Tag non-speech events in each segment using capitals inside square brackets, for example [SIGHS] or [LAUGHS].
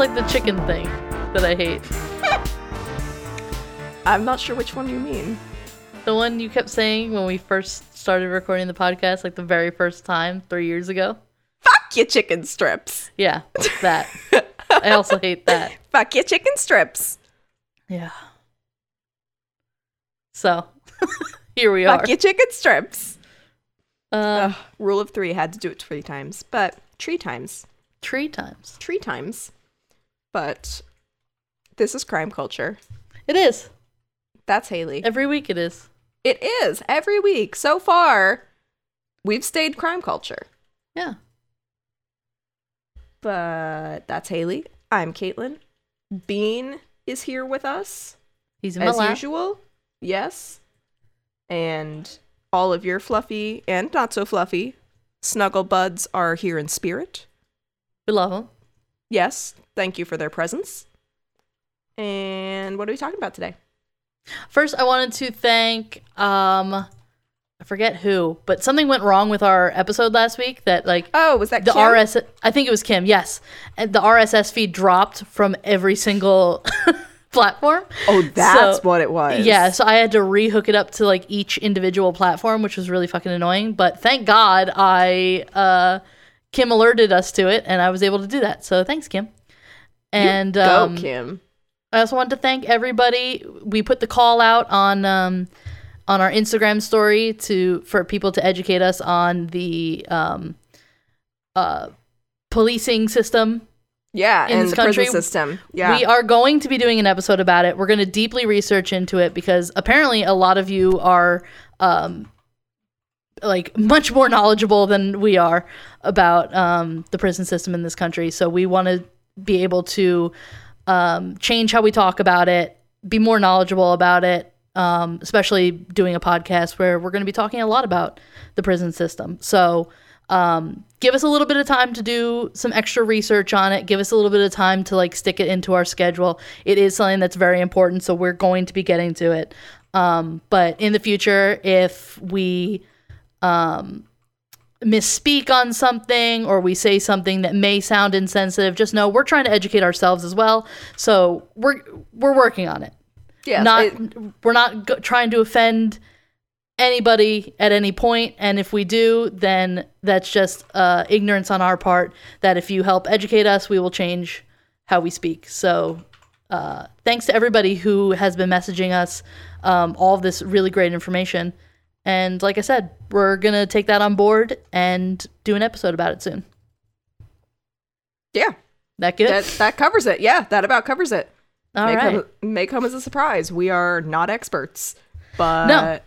Like the chicken thing that I hate. [LAUGHS] I'm not sure which one you mean. The one you kept saying when we first started recording the podcast, like the very first time three years ago. Fuck your chicken strips. Yeah, that. [LAUGHS] I also hate that. Fuck your chicken strips. Yeah. So, [LAUGHS] here we are. Fuck your chicken strips. Um, Ugh, rule of three had to do it three times, but three times, tree times. three times. But this is crime culture. It is. That's Haley. Every week it is. It is every week so far. We've stayed crime culture, Yeah. but that's Haley. I'm Caitlin. Bean is here with us He's as usual. Yes, and all of your fluffy and not so fluffy snuggle buds are here in spirit. We love him. Yes, thank you for their presence. And what are we talking about today? First, I wanted to thank um I forget who, but something went wrong with our episode last week that like Oh, was that the Kim? RS I think it was Kim, yes. And the RSS feed dropped from every single [LAUGHS] platform. Oh, that's So- what it was. Yeah, so I had to rehook it up to like each individual platform, which was really fucking annoying. But thank God I uh Kim alerted us to it and I was able to do that. So thanks, Kim. And Go, um, Kim. I also want to thank everybody. We put the call out on um, on our Instagram story to for people to educate us on the um, uh, policing system. Yeah, in and this the country, prison system. Yeah. We are going to be doing an episode about it. We're going to deeply research into it because apparently a lot of you are um, like much more knowledgeable than we are about um, the prison system in this country. So we want to be able to um, change how we talk about it, be more knowledgeable about it, um, especially doing a podcast where we're going to be talking a lot about the prison system. So um, give us a little bit of time to do some extra research on it. Give us a little bit of time to like stick it into our schedule. It is something that's very important, so we're going to be getting to it. Um, but in the future, if we um, misspeak on something or we say something that may sound insensitive, just know we're trying to educate ourselves as well. So we're we're working on it. Yeah, not it- we're not go- trying to offend anybody at any point and if we do then that's just uh, ignorance on our part that if you help educate us we will change how we speak so uh, thanks to everybody who has been messaging us um, all of this really great information and like i said we're gonna take that on board and do an episode about it soon yeah. that good That that covers it. Yeah, that about covers it. all may, right come, may come as a surprise. We are not experts, but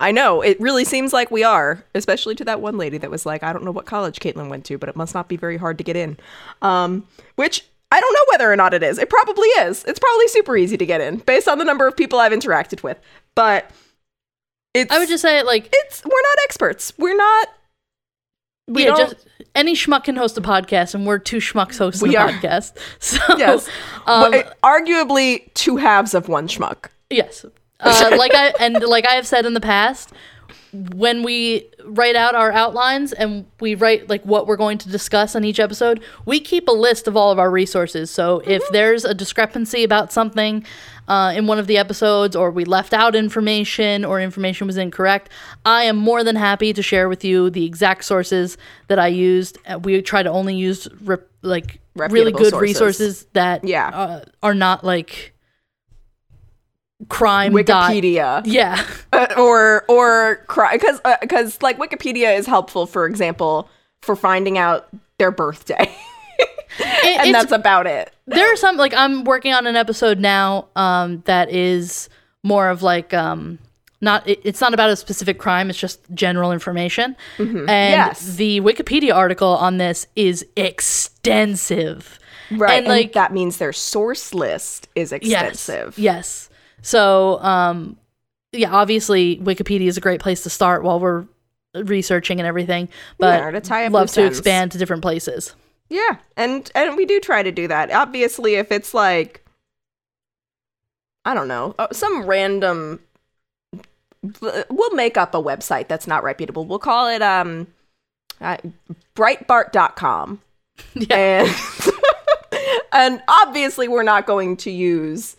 I know it really seems like we are, especially to that one lady that was like, "I don't know what college Caitlin went to, but it must not be very hard to get in." Um, which I don't know whether or not it is. It probably is. It's probably super easy to get in based on the number of people I've interacted with. But it's i would just say like it's we're not experts. We're not. We yeah, just any schmuck can host a podcast, and we're two schmucks hosting a are. podcast. [LAUGHS] So, yes, um, But, arguably two halves of one schmuck. yes. Uh, like I and like I have said in the past, when we write out our outlines and we write like what we're going to discuss on each episode, we keep a list of all of our resources. So if there's a discrepancy about something uh, in one of the episodes, or we left out information, or information was incorrect, I am more than happy to share with you the exact sources that I used. Uh, We try to only use rep- like really good sources. resources that Yeah. uh, are not like crime dot- Wikipedia. yeah. [LAUGHS] Uh, or or because because like Wikipedia is helpful, for example, for finding out their birthday, It- [LAUGHS] and that's about it. there are some like I'm working on an episode now um, that is more of like um, not it, it's not about a specific crime. It's just general information, and Mm-hmm. Yes. the Wikipedia article on this is extensive. Right, and, and, like that means their source list is extensive. Yes. yes. So um, yeah, obviously Wikipedia is a great place to start while we're researching and everything, but Yeah, to tie up love to ends. expand to different places. Yeah, and and we do try to do that. Obviously, if it's like I don't know, uh, some random we'll make up a website that's not reputable. We'll call it um uh, breitbart.com. [LAUGHS] Yeah. And [LAUGHS] and obviously we're not going to use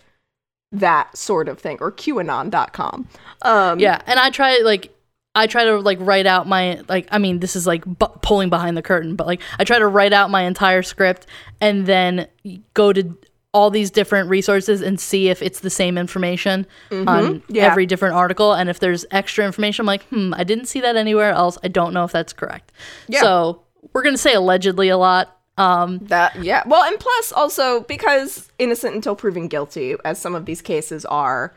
that sort of thing or qanon.com um Yeah, and I try like I try to like write out my like I mean this is like bu- pulling behind the curtain, but like I try to write out my entire script and then go to all these different resources and see if it's the same information on Yeah. every different article and if there's extra information I'm like, "Hmm, I didn't see that anywhere else. I don't know if that's correct." Yeah. So, we're going to say allegedly a lot. Um That yeah. Well, and plus also because innocent until proven guilty, as some of these cases are,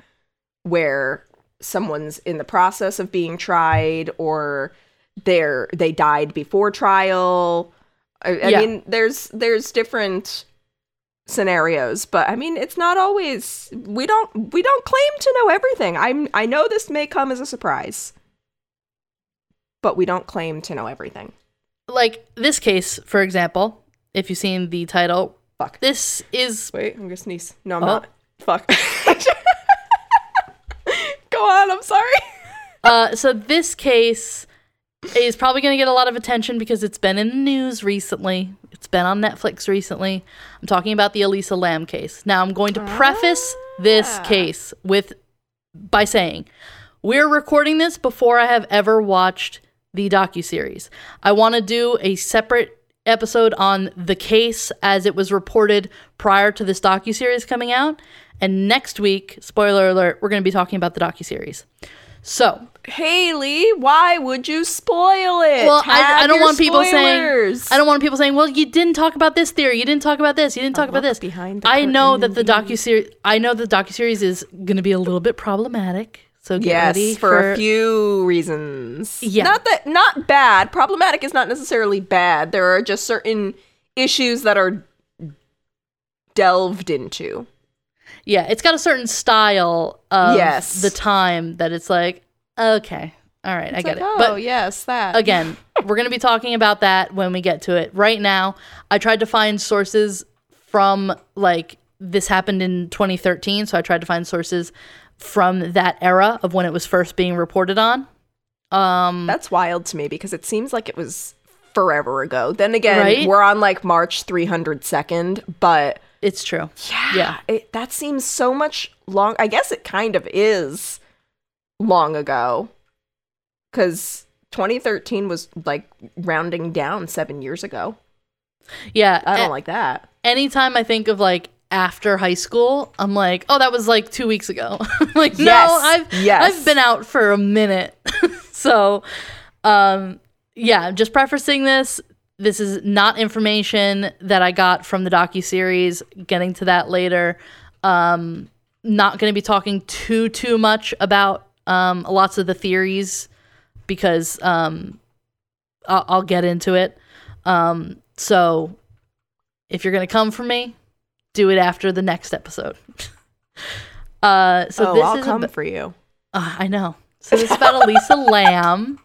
where someone's in the process of being tried or they're they died before trial. I, I Yeah. mean, there's there's different scenarios, but I mean, it's not always we don't we don't claim to know everything. I'm I know this may come as a surprise, but we don't claim to know everything. like this case, for example, if you've seen the title, Fuck. this is Wait, I'm gonna sneeze. No, I'm Oh. not. Fuck. [LAUGHS] Go on. I'm sorry. [LAUGHS] Uh, so this case is probably to get a lot of attention because it's been in the news recently. It's been on Netflix recently. I'm talking about the Elisa Lam case. Now, I'm going to preface this case with by saying we're recording this before I have ever watched the docu series. I want to do a separate episode on the case as it was reported prior to this docuseries coming out. And next week, spoiler alert, we're going to be talking about the docuseries. So, Haley, why would you spoil it? well, I, I don't want people spoilers. saying I don't want people saying, "Well, you didn't talk about this theory. You didn't talk about this. You didn't talk about this." behind the I know that the docu series. I know the docu series is going to be a little bit problematic. So get ready Yes, for, a few reasons. Yeah. Not that not bad. Problematic is not necessarily bad. There are just certain issues that are delved into. Yeah, it's got a certain style of Yes. the time that it's like, okay, all right, I get it. Oh, but oh, yes, that. again, [LAUGHS] we're going to be talking about that when we get to it. Right now, I tried to find sources from like this happened in 2013, so I tried to find sources from that era of when it was first being reported on. Um That's wild to me because it seems like it was forever ago. Then again, Right? we're on like March 302nd, but it's true. yeah, Yeah. It, that seems so much long. I guess it kind of is long ago because 2013 was like rounding down seven years ago. Yeah. I don't a- like that. anytime I think of like after high school, I'm like, oh, that was like two weeks ago. [LAUGHS] like, Yes, no, I've yes. I've been out for a minute. [LAUGHS] so, um, yeah, just prefacing this. This is not information that I got from the docu series. Getting to that later. Um, not going to be talking too too much about um, lots of the theories because um, I'll, I'll get into it. Um, so if you're gonna come for me, do it after the next episode. [LAUGHS] uh, so oh, this I'll is come ab- for you. uh, I know. So this is about [LAUGHS] Elisa Lam.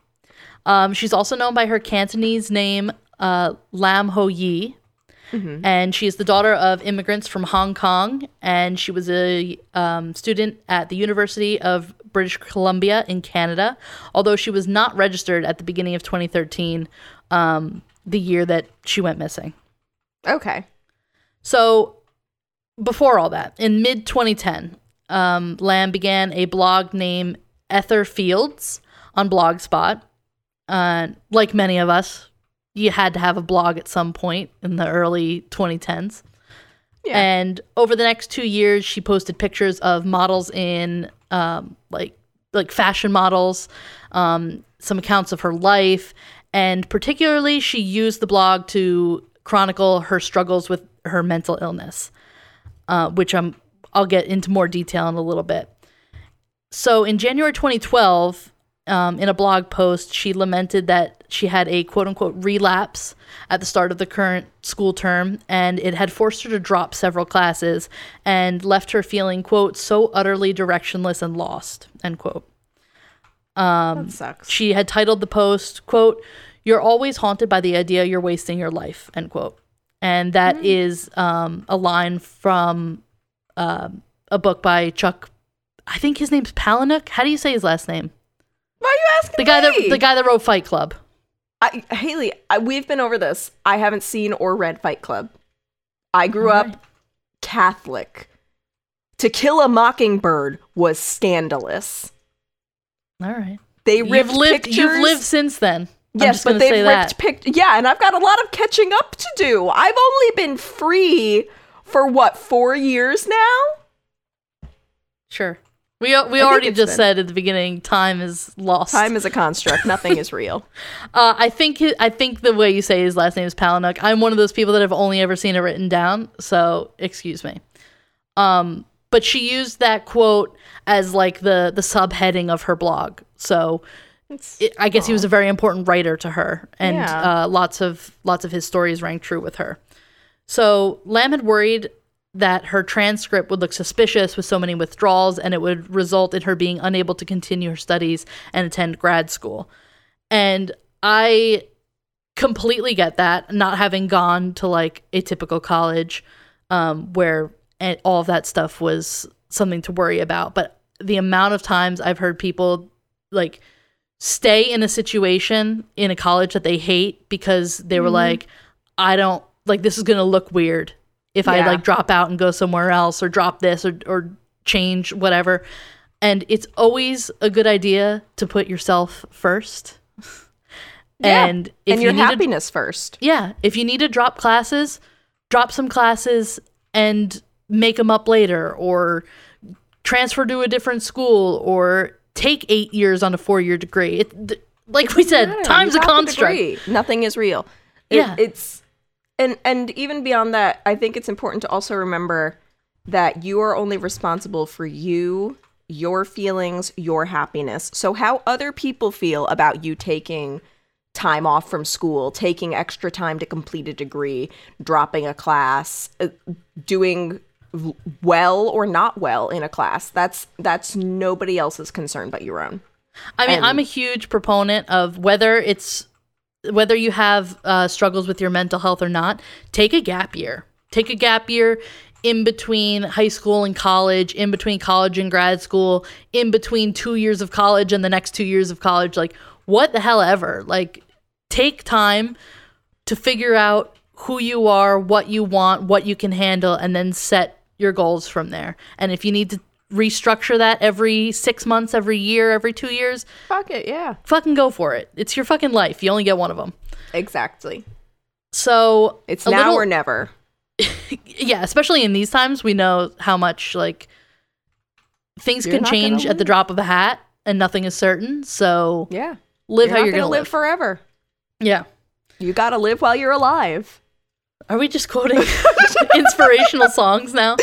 Um, she's also known by her Cantonese name, uh, Lam Ho Yi. And she is the daughter of immigrants from Hong Kong. And she was a um, student at the University of British Columbia in Canada, although she was not registered at the beginning of 2013, um, the year that she went missing. Okay. So, before all that, in mid 2010, um, Lam began a blog named Ether Fields on Blogspot. Uh, like many of us, you had to have a blog at some point in the early 2010s. Yeah. And over the next two years, she posted pictures of models in um, like like fashion models, um, some accounts of her life, and particularly she used the blog to chronicle her struggles with her mental illness, uh, which I'm I'll get into more detail in a little bit. So in January 2012, um, in a blog post, she lamented that she had a quote unquote relapse at the start of the current school term, and it had forced her to drop several classes and left her feeling, quote, so utterly directionless and lost, end quote. that sucks. She had titled the post, quote, You're always haunted by the idea you're wasting your life, end quote. And that is um, a line from um, a book by Chuck, I think his name's Palahniuk. How do you say his last name? Why are you asking The guy that the guy that wrote Fight Club. I, Haley, I, we've been over this. I haven't seen or read Fight Club. I grew up. Catholic. To Kill a Mockingbird was scandalous. All right. They You've ripped lived. pictures. You've lived since then. Yes, but they've ripped that. pic- Yeah, and I've got a lot of catching up to do. I've only been free for what four years now. Sure. We we think already just been- said at the beginning, time is lost. Time is a construct. [LAUGHS] Nothing is real. Uh, I think I think the way you say his last name is Palinuk. I'm one of those people that have only ever seen it written down, so excuse me. Um, but she used that quote as like the the subheading of her blog. So it, I guess he was a very important writer to her, and Yeah. uh, lots of lots of his stories rang true with her. So Lam had worried that her transcript would look suspicious with so many withdrawals, and it would result in her being unable to continue her studies and attend grad school. And I completely get that, not having gone to like a typical college um, where all of that stuff was something to worry about. But the amount of times I've heard people like stay in a situation in a college that they hate because they were mm-hmm. like, I don't like this is gonna look weird if I like drop out and go somewhere else or drop this or or change whatever. And it's always a good idea to put yourself first. Yeah. And if and you your to happiness first. yeah, if you need to drop classes, drop some classes and make them up later or transfer to a different school or take 8 years on a 4-year degree. It, th- like we said, No, time's you a construct. Nothing is real. It- Yeah. it's and and even beyond that, I think it's important to also remember that you are only responsible for you, your feelings, your happiness. So how other people feel about you taking time off from school, taking extra time to complete a degree, dropping a class, uh, doing well or not well in a class. That's that's nobody else's concern but your own. I mean, And- I'm a huge proponent of whether it's whether you have uh, struggles with your mental health or not. Take a gap year. Take a gap year in between high school and college, in between college and grad school, in between two years of college and the next two years of college. Like, what the hell ever? Like, take time to figure out who you are, what you want, what you can handle, and then set your goals from there. And if you need to restructure that every six months, every year, every two years, Fuck it, yeah. fucking go for it. It's your fucking life. You only get one of them. Exactly. So It's now little- or never. [LAUGHS] yeah, especially in these times, we know how much like things You're can change at the drop of a hat, and nothing is certain. So Yeah. live you're how you're gonna gonna live live. forever. yeah. You gotta live while you're alive. Are we just quoting [LAUGHS] inspirational songs now?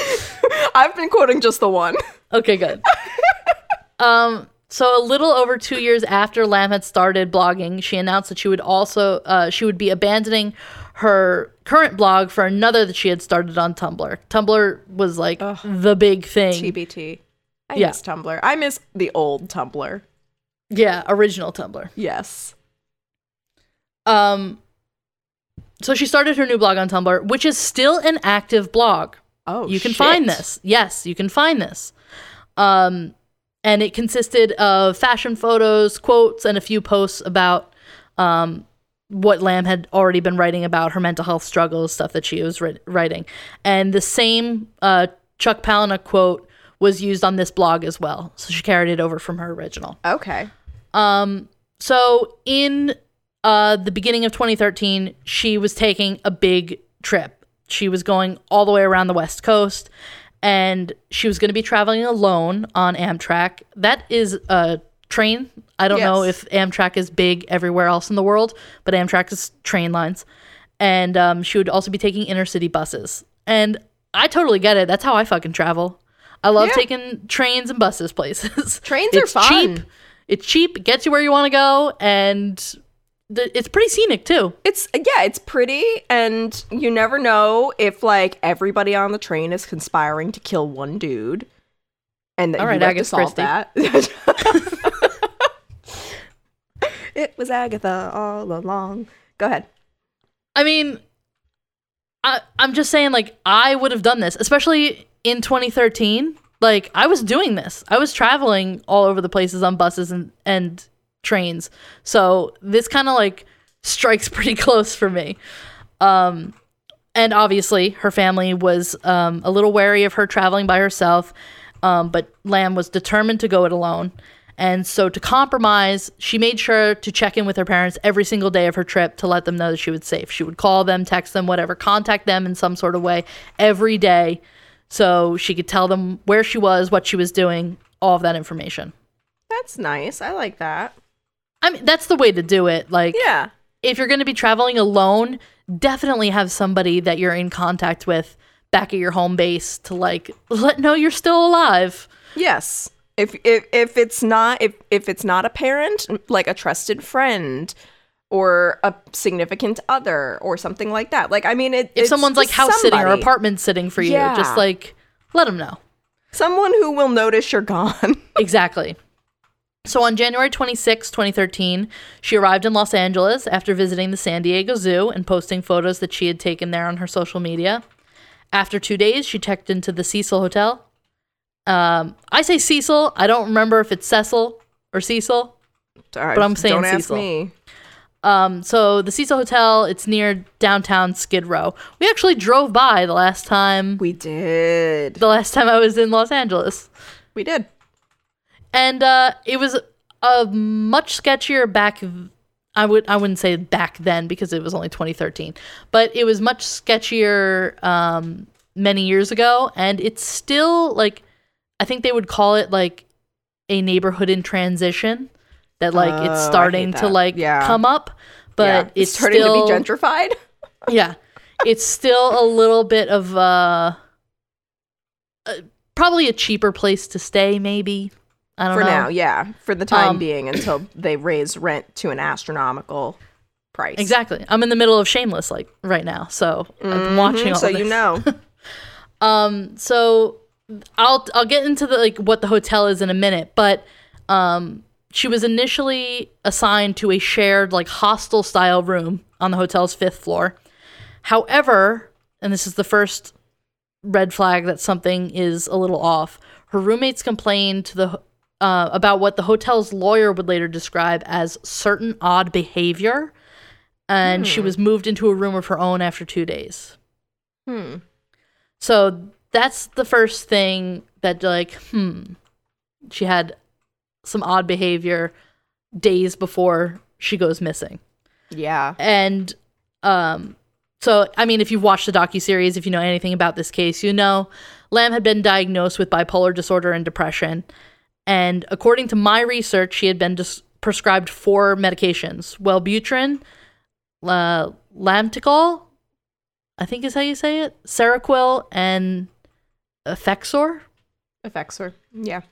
I've been quoting just the one. Okay, good. um, so a little over two years after Lam had started blogging, she announced that she would also uh, she would be abandoning her current blog for another that she had started on Tumblr. Tumblr was like the big thing. TBT. I Yeah. miss Tumblr. I miss the old Tumblr. Yeah, original Tumblr. Yes. Um, so she started her new blog on Tumblr, which is still an active blog. Oh, you can shit. find this. Yes, you can find this. Um, and it consisted of fashion photos, quotes, and a few posts about um, what Lam had already been writing about her mental health struggles, stuff that she was writ- writing. And the same uh, Chuck Palahniuk quote was used on this blog as well. So she carried it over from her original. Okay. Um, so in uh, the beginning of 2013, she was taking a big trip. She was going all the way around the West Coast, and she was going to be traveling alone on Amtrak. That is a train. I don't know if Amtrak is big everywhere else in the world, but Amtrak is train lines. And um, she would also be taking intercity buses. And I totally get it. That's how I fucking travel. I love Yeah. taking trains and buses places. [LAUGHS] Trains are fun. cheap. It's cheap. It gets you where you want to go, and th- it's pretty scenic too. It's yeah, it's pretty, and you never know if like everybody on the train is conspiring to kill one dude, and that All you right, have to Agatha solve Christie. that. [LAUGHS] it was Agatha all along. Go ahead. I mean, I I'm just saying, like I would have done this, especially in 2013. Like I was doing this. I was traveling all over the places on buses and and trains. So this kind of like strikes [LAUGHS] pretty close for me. Um, and obviously, her family was um, a little wary of her traveling by herself, um, but Lam was determined to go it alone. And so, to compromise, she made sure to check in with her parents every single day of her trip to let them know that she was safe. She would call them, text them, whatever, contact them in some sort of way every day so she could tell them where she was, what she was doing, all of that information. That's nice. I like that. I mean, that's the way to do it. Like, Yeah. if you're going to be traveling alone, definitely have somebody that you're in contact with back at your home base to like let know you're still alive. Yes. If if if it's not if if it's not a parent, like a trusted friend or a significant other or something like that. Like I mean it If someone's like house sitting or apartment sitting for you, Yeah. just like let them know. someone who will notice you're gone. [LAUGHS] Exactly. So on January 26, 2013, she arrived in Los Angeles after visiting the San Diego Zoo and posting photos that she had taken there on her social media. After two days, she checked into the Cecil Hotel. Um, I say Cecil. I don't remember if it's Cecil or Cecil. but I'm saying don't ask Cecil. me. Um, so the Cecil Hotel, it's near downtown Skid Row. We actually drove by the last time. We did. The last time I was in Los Angeles. We did. And uh, it was a much sketchier back. I would I wouldn't say back then because it was only 2013, but it was much sketchier um, many years ago, and it's still like I think they would call it like a neighborhood in transition that like Oh, it's starting to like Yeah. come up, but yeah. it's, starting still to be gentrified. [LAUGHS] yeah it's still a little bit of uh, uh probably a cheaper place to stay maybe For know now, yeah. For the time Um, being until [CLEARS THROAT] they raise rent to an astronomical price. Exactly. I'm in the middle of Shameless like right now, so I'm watching all So you know. [LAUGHS] Um, so I'll I'll get into the like what the hotel is in a minute, but um, she was initially assigned to a shared like hostel style room on the hotel's fifth floor. However, and this is the first red flag that something is a little off. Her roommates complained to the uh, about what the hotel's lawyer would later describe as certain odd behavior, and she was moved into a room of her own after two days. Hmm. So that's the first thing that like, hmm, she had some odd behavior days before she goes missing. Yeah. And um so I mean if you've watched the docuseries, if you know anything about this case, you know Lam had been diagnosed with bipolar disorder and depression. And according to my research, she had been dis- prescribed four medications: Wellbutrin, uh, Lamictal, I think is how you say it, Seroquel, and Effexor. Effexor. Yeah.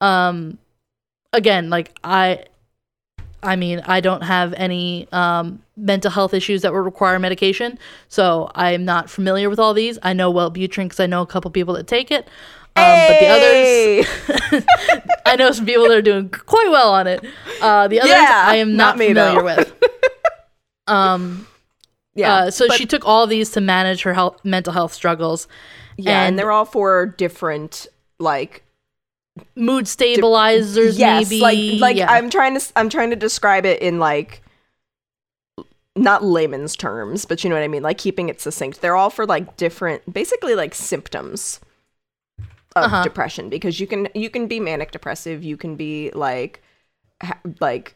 Um, again, like I, I mean, I don't have any um mental health issues that would require medication, so I'm not familiar with all these. I know Wellbutrin because I know a couple people that take it. Um, but the others, I know some people that are doing quite well on it. Uh, the others, Yeah, I am not not, me, familiar though. with. [LAUGHS] Um, yeah. uh, so but- she took all these to manage her health, mental health struggles. Yeah, and, and- they're all for different like Mood stabilizers, yes, maybe. like like yeah. I'm trying to I'm trying to describe it in like not layman's terms, but you know what I mean, like keeping it succinct. They're all for like different basically like symptoms of Uh-huh. depression because you can you can be manic depressive, you can be like ha- like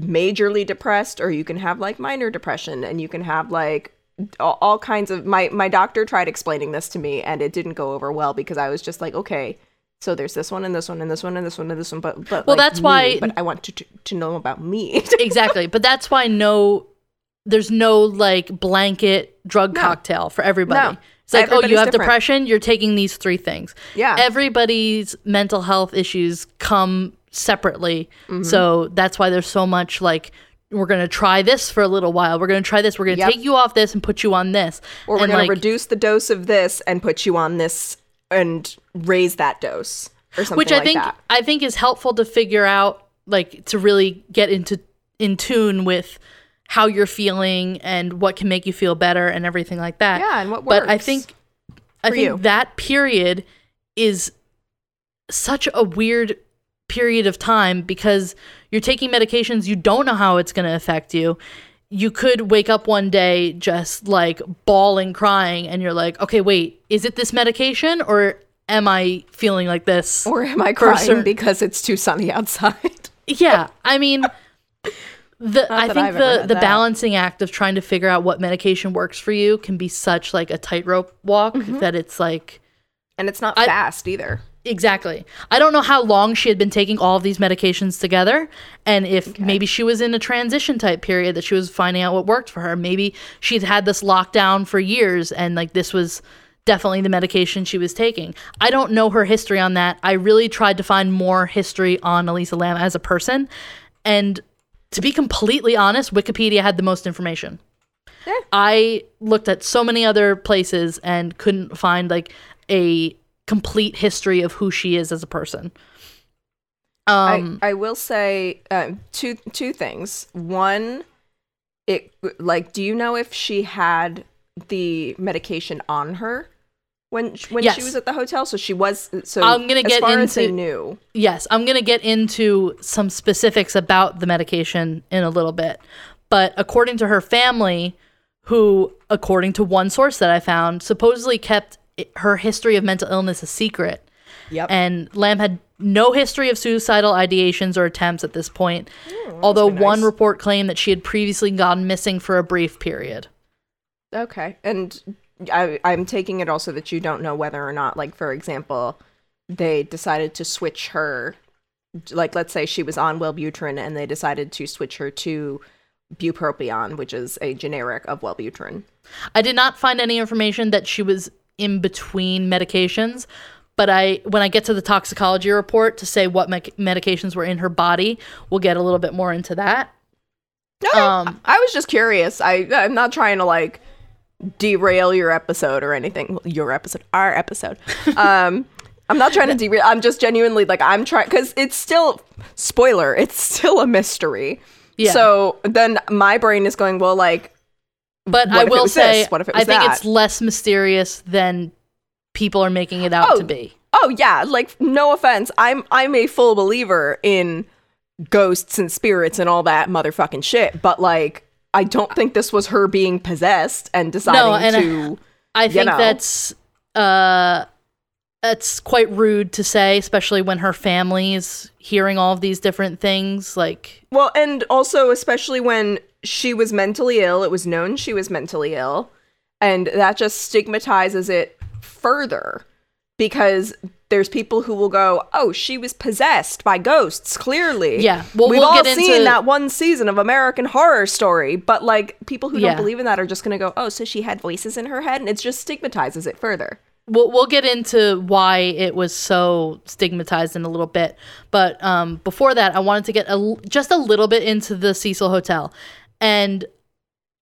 majorly depressed or you can have like minor depression and you can have like all, all kinds of my my doctor tried explaining this to me and it didn't go over well because I was just like okay so there's this one and this one and this one and this one and this one but but Well, like, that's me, why- but I want to to, to know about me [LAUGHS] exactly. But that's why no, there's no like blanket drug No. cocktail for everybody. No. It's like, oh, you have different. depression, you're taking these three things. yeah Everybody's mental health issues come separately. Mm-hmm. So that's why there's so much like, we're going to try this for a little while. We're going to try this. We're going to Yep. take you off this and put you on this. or we're going like, to reduce the dose of this and put you on this and raise that dose or something which I like think that I think is helpful to figure out, like to really get into in tune with how you're feeling and what can make you feel better and everything like that. yeah and what works But I think I think you. that period is such a weird period of time because you're taking medications you don't know how it's going to affect you. you could wake up one day just like bawling, crying, and you're like, okay, wait, is it this medication or am I feeling like this? Or am I crying certain- because it's too sunny outside? Yeah, I mean, the I think I've the the that. balancing act of trying to figure out what medication works for you can be such like a tightrope walk Mm-hmm. that it's like And it's not I- fast either. exactly. I don't know how long she had been taking all of these medications together, and if maybe she was in a transition type period that she was finding out what worked for her. Maybe she'd had this lockdown for years, and like this was definitely the medication she was taking. I don't know her history on that. I really tried to find more history on Elisa Lam as a person, and to be completely honest, Wikipedia had the most information. Yeah. I looked at so many other places and couldn't find like a complete history of who she is as a person. Um, I, I will say uh, two two things. One, it like, do you know if she had the medication on her when when Yes. she was at the hotel? So she was. So I'm gonna get into- knew. yes, I'm going to get into some specifics about the medication in a little bit. But according to her family, who, according to one source that I found, supposedly kept her history of mental illness a secret. Yep. And Lam had no history of suicidal ideations or attempts at this point, hmm, although be one report claimed that she had previously gone missing for a brief period. Okay. And I, I'm taking it also that you don't know whether or not, like, for example, they decided to switch her. Like, let's say she was on Wellbutrin and they decided to switch her to bupropion, which is a generic of Wellbutrin. I did not find any information that she was in between medications, but I when I get to the toxicology report to say what mec medications were in her body, we'll get a little bit more into that. Okay. Um, I was just curious. I I'm not trying to like derail your episode or anything. Well, Your episode, our episode. [LAUGHS] Um, I'm not trying to derail. I'm just genuinely like I'm trying because it's still spoiler. It's still a mystery. Yeah. So then my brain is going well, like But What I if it will was say this? What if it I think that? it's less mysterious than people are making it out Oh, to be. oh yeah, like no offense. I'm I'm a full believer in ghosts and spirits and all that motherfucking shit. But like, I don't think this was her being possessed and deciding and I- to. I think know. that's uh that's quite rude to say, especially when her family's hearing all of these different things. Like, Well, and also especially when she was mentally ill, it was known she was mentally ill, and that just stigmatizes it further because there's people who will go, "Oh, she was possessed by ghosts." Clearly, Yeah, well, we've we'll all get seen into- that one season of American Horror Story, but like people who Yeah. don't believe in that are just gonna go, "Oh, so she had voices in her head," and it just stigmatizes it further. we'll we'll get into why it was so stigmatized in a little bit. But um, before that, I wanted to get a, l- just a little bit into the Cecil Hotel, and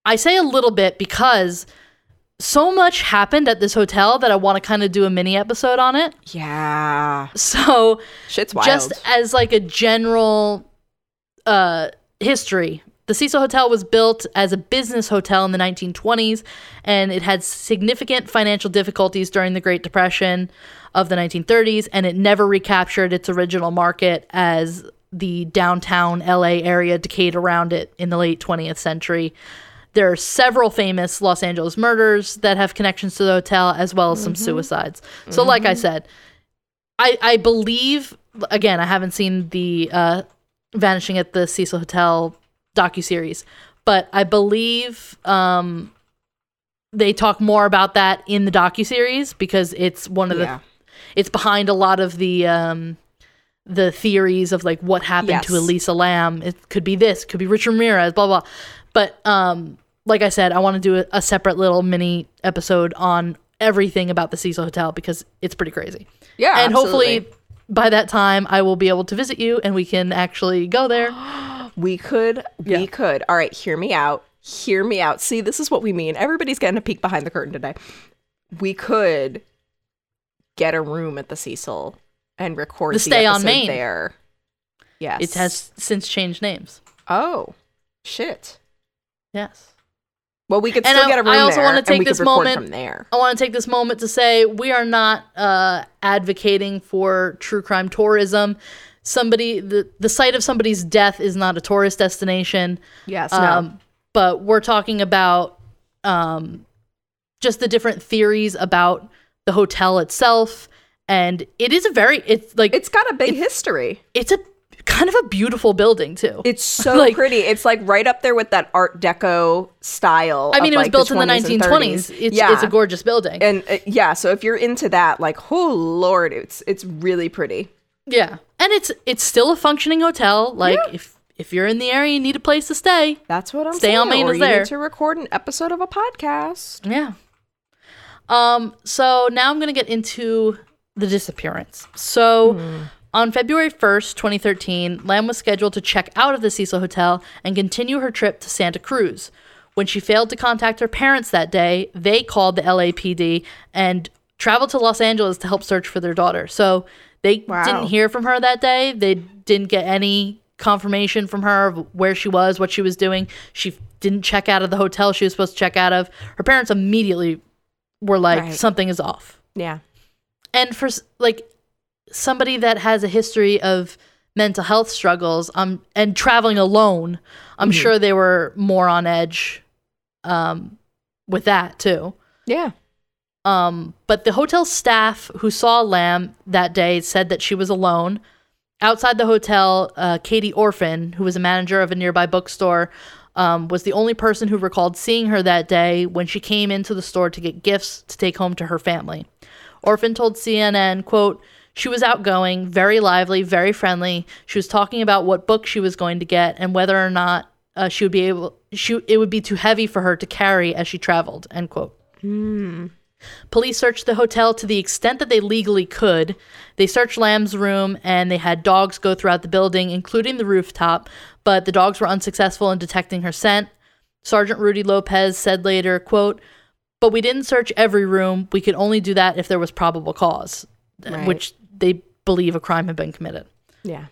I say a little bit because so much happened at this hotel that I want to kind of do a mini episode on it. Yeah, So shit's wild. just as like a general uh history the Cecil Hotel was built as a business hotel in the 1920s and it had significant financial difficulties during the Great Depression of the 1930s and it never recaptured its original market as the downtown LA area decayed around it in the late 20th century. There are several famous Los Angeles murders that have connections to the hotel as well as some suicides. So like I said, I, I believe again I haven't seen the uh, Vanishing at the Cecil Hotel docu series, but I believe um, they talk more about that in the docu series because it's one of Yeah. the it's behind a lot of the um, the theories of like what happened to Elisa Lam. It could be this, could be Richard Ramirez, blah blah. But um, like I said, I want to do a, a separate little mini episode on everything about the Cecil Hotel because it's pretty crazy yeah, and absolutely. hopefully by that time I will be able to visit you and we can actually go there. [GASPS] We could, we Yeah. could. All right, hear me out. Hear me out. See, this is what we mean. Everybody's getting a peek behind the curtain today. We could get a room at the Cecil and record The the, Stay on episode Main. there. Yes, It has since changed names. Oh, shit. Yes. Well, we could And still I- get a room I also there, wanna take this moment- from there. I want to take this moment to say we are not uh, advocating for true crime tourism. Somebody the the site of somebody's death is not a tourist destination. Yes, no. Um, but we're talking about um, just the different theories about the hotel itself. And it is a very, it's like, It's got a big history. it's a kind of a beautiful building too. It's so [LAUGHS] Like- pretty. It's like right up there with that Art Deco style. I mean, of, it was like, built in the 1920s. It's, yeah. it's a gorgeous building. and uh, yeah, so if you're into that, like, oh lord, it's it's really pretty. yeah. And it's it's still a functioning hotel. Like if if you're in the area, you need a place to stay. That's what I'm Stay saying. on Main or is there. need to record an episode of a podcast. Yeah. Um, so now I'm gonna get into the disappearance. So on February 1st, 2013, Lam was scheduled to check out of the Cecil Hotel and continue her trip to Santa Cruz. When she failed to contact her parents that day, they called the LAPD and traveled to Los Angeles to help search for their daughter. So they Wow. didn't hear from her that day. They didn't get any confirmation from her of where she was, what she was doing. She didn't check out of the hotel she was supposed to check out of. Her parents immediately were like, Right. something is off. Yeah. And for like somebody that has a history of mental health struggles um, and traveling alone, I'm sure they were more on edge um, with that too. Yeah. Um, but the hotel staff who saw Lam that day said that she was alone. Outside the hotel, uh, Katie Orphan, who was a manager of a nearby bookstore, um, was the only person who recalled seeing her that day when she came into the store to get gifts to take home to her family. Orphan told CNN, quote, she was outgoing, very lively, very friendly. She was talking about what book she was going to get and whether or not uh, she would be able, she, it would be too heavy for her to carry as she traveled, end quote. Police searched the hotel to the extent that they legally could. They searched Lam's room and they had dogs go throughout the building, including the rooftop, but the dogs were unsuccessful in detecting her scent. Sergeant Rudy Lopez said later, quote, but we didn't search every room. We could only do that if there was probable cause, Right. which they believe a crime had been committed. Yeah.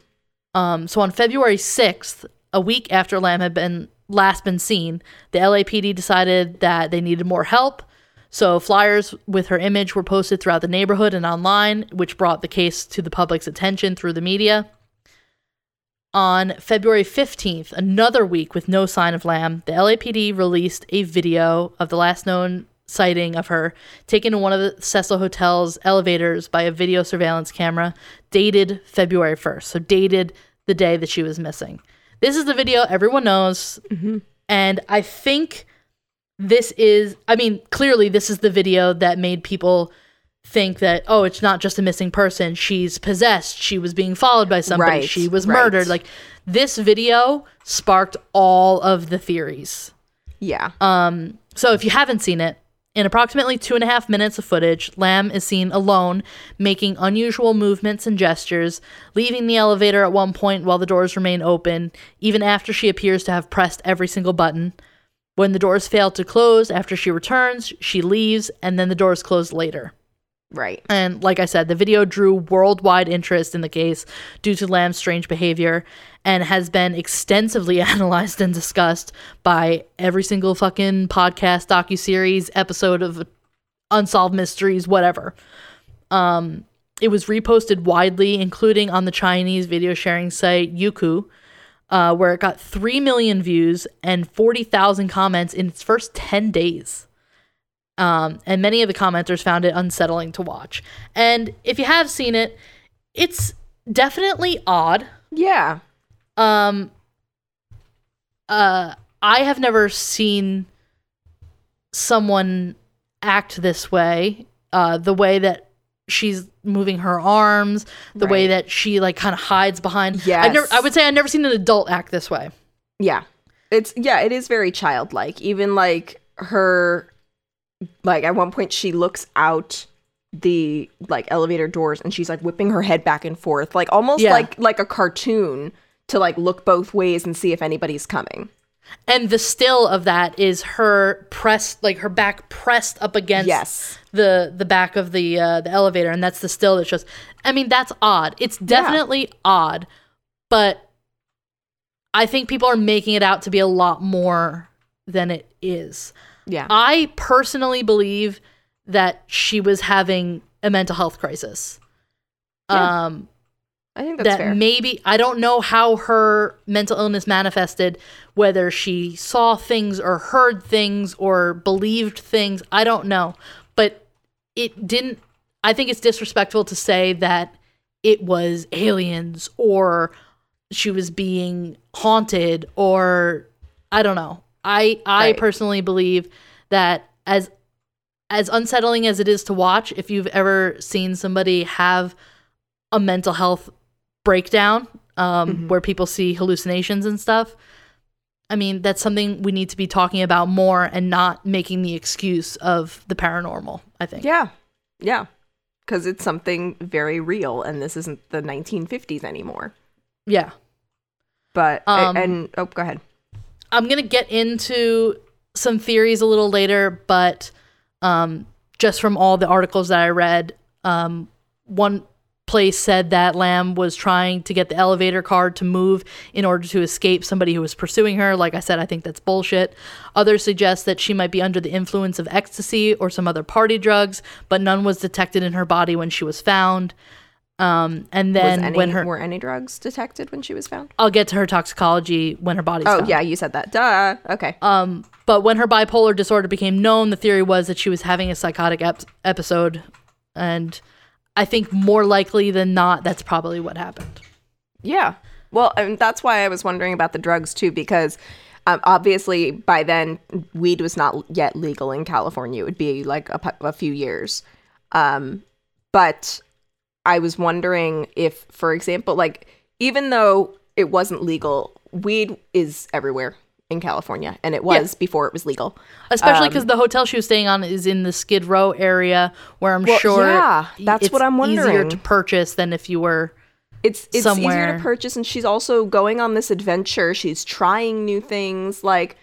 Um, so on February 6th, a week after Lam had been last been seen, the LAPD decided that they needed more help. So flyers with her image were posted throughout the neighborhood and online, which brought the case to the public's attention through the media. On February 15th, another week with no sign of Lam, the LAPD released a video of the last known sighting of her taken in one of the Cecil Hotel's elevators by a video surveillance camera dated February 1st. So, dated the day that she was missing. This is the video everyone knows. And I think this is, I mean, clearly, this is the video that made people think that, oh, it's not just a missing person. She's possessed. She was being followed by somebody. Right, She was right. murdered. Like, this video sparked all of the theories. Yeah. Um, so if you haven't seen it, in approximately two and a half minutes of footage, Lam is seen alone, making unusual movements and gestures, leaving the elevator at one point while the doors remain open, even after she appears to have pressed every single button. When the doors fail to close after she returns, she leaves, and then the doors close later. Right. And like I said, the video drew worldwide interest in the case due to Lam's strange behavior and has been extensively [LAUGHS] analyzed and discussed by every single fucking podcast, docuseries, episode of Unsolved Mysteries, whatever. Um, it was reposted widely, including on the Chinese video sharing site Youku, uh, where it got 3 million views and 40,000 comments in its first 10 days. Um, and many of the commenters found it unsettling to watch. And if you have seen it, it's definitely odd. Yeah. Um, uh, I have never seen someone act this way. Uh, the way that she's moving her arms, the way that she like kind of hides behind. I never. Yes. I would say I've never seen an adult act this way. Yeah. It's yeah, it is very childlike. Even like her like at one point she looks out the like elevator doors and she's like whipping her head back and forth, like almost Yeah. like like a cartoon to like look both ways and see if anybody's coming. And the still of that is her pressed, like her back pressed up against Yes. the the back of the uh, the elevator, and that's the still that shows. I mean, that's odd. It's definitely odd, but I think people are making it out to be a lot more than it is. Yeah. I personally believe that she was having a mental health crisis. Yeah. Um, I think that's that fair. maybe I don't know how her mental illness manifested whether she saw things or heard things or believed things. I don't know. But it didn't, I think it's disrespectful to say that it was aliens or she was being haunted or I don't know. I I Right. personally believe that as as unsettling as it is to watch, if you've ever seen somebody have a mental health breakdown um, where people see hallucinations and stuff, I mean, that's something we need to be talking about more and not making the excuse of the paranormal, I think. Yeah. Yeah. Because it's something very real, and this isn't the 1950s anymore. Yeah. But, Um, and, oh, go ahead. I'm gonna get into some theories a little later, but um, just from all the articles that I read, um, one place said that Lam was trying to get the elevator car to move in order to escape somebody who was pursuing her. Like I said, I think that's bullshit. Others suggest that she might be under the influence of ecstasy or some other party drugs, but none was detected in her body when she was found. Um, and then any, when her, were any drugs detected when she was found? I'll get to her toxicology when her body's Oh, found. yeah, you said that. Duh. Okay. Um, but when her bipolar disorder became known, the theory was that she was having a psychotic ep- episode, and I think more likely than not, that's probably what happened. Yeah. Well, and that's why I was wondering about the drugs too, because um, obviously by then weed was not yet legal in California. It would be like a, a few years. Um, but I was wondering if, for example, like even though it wasn't legal, weed is everywhere in California, and it was before it was legal. Especially Um, because the hotel she was staying on is in the Skid Row area, where I'm Well, sure yeah, that's what I'm wondering. Easier to purchase than if you were. it's it's easier to purchase and she's also going on this adventure she's trying new things like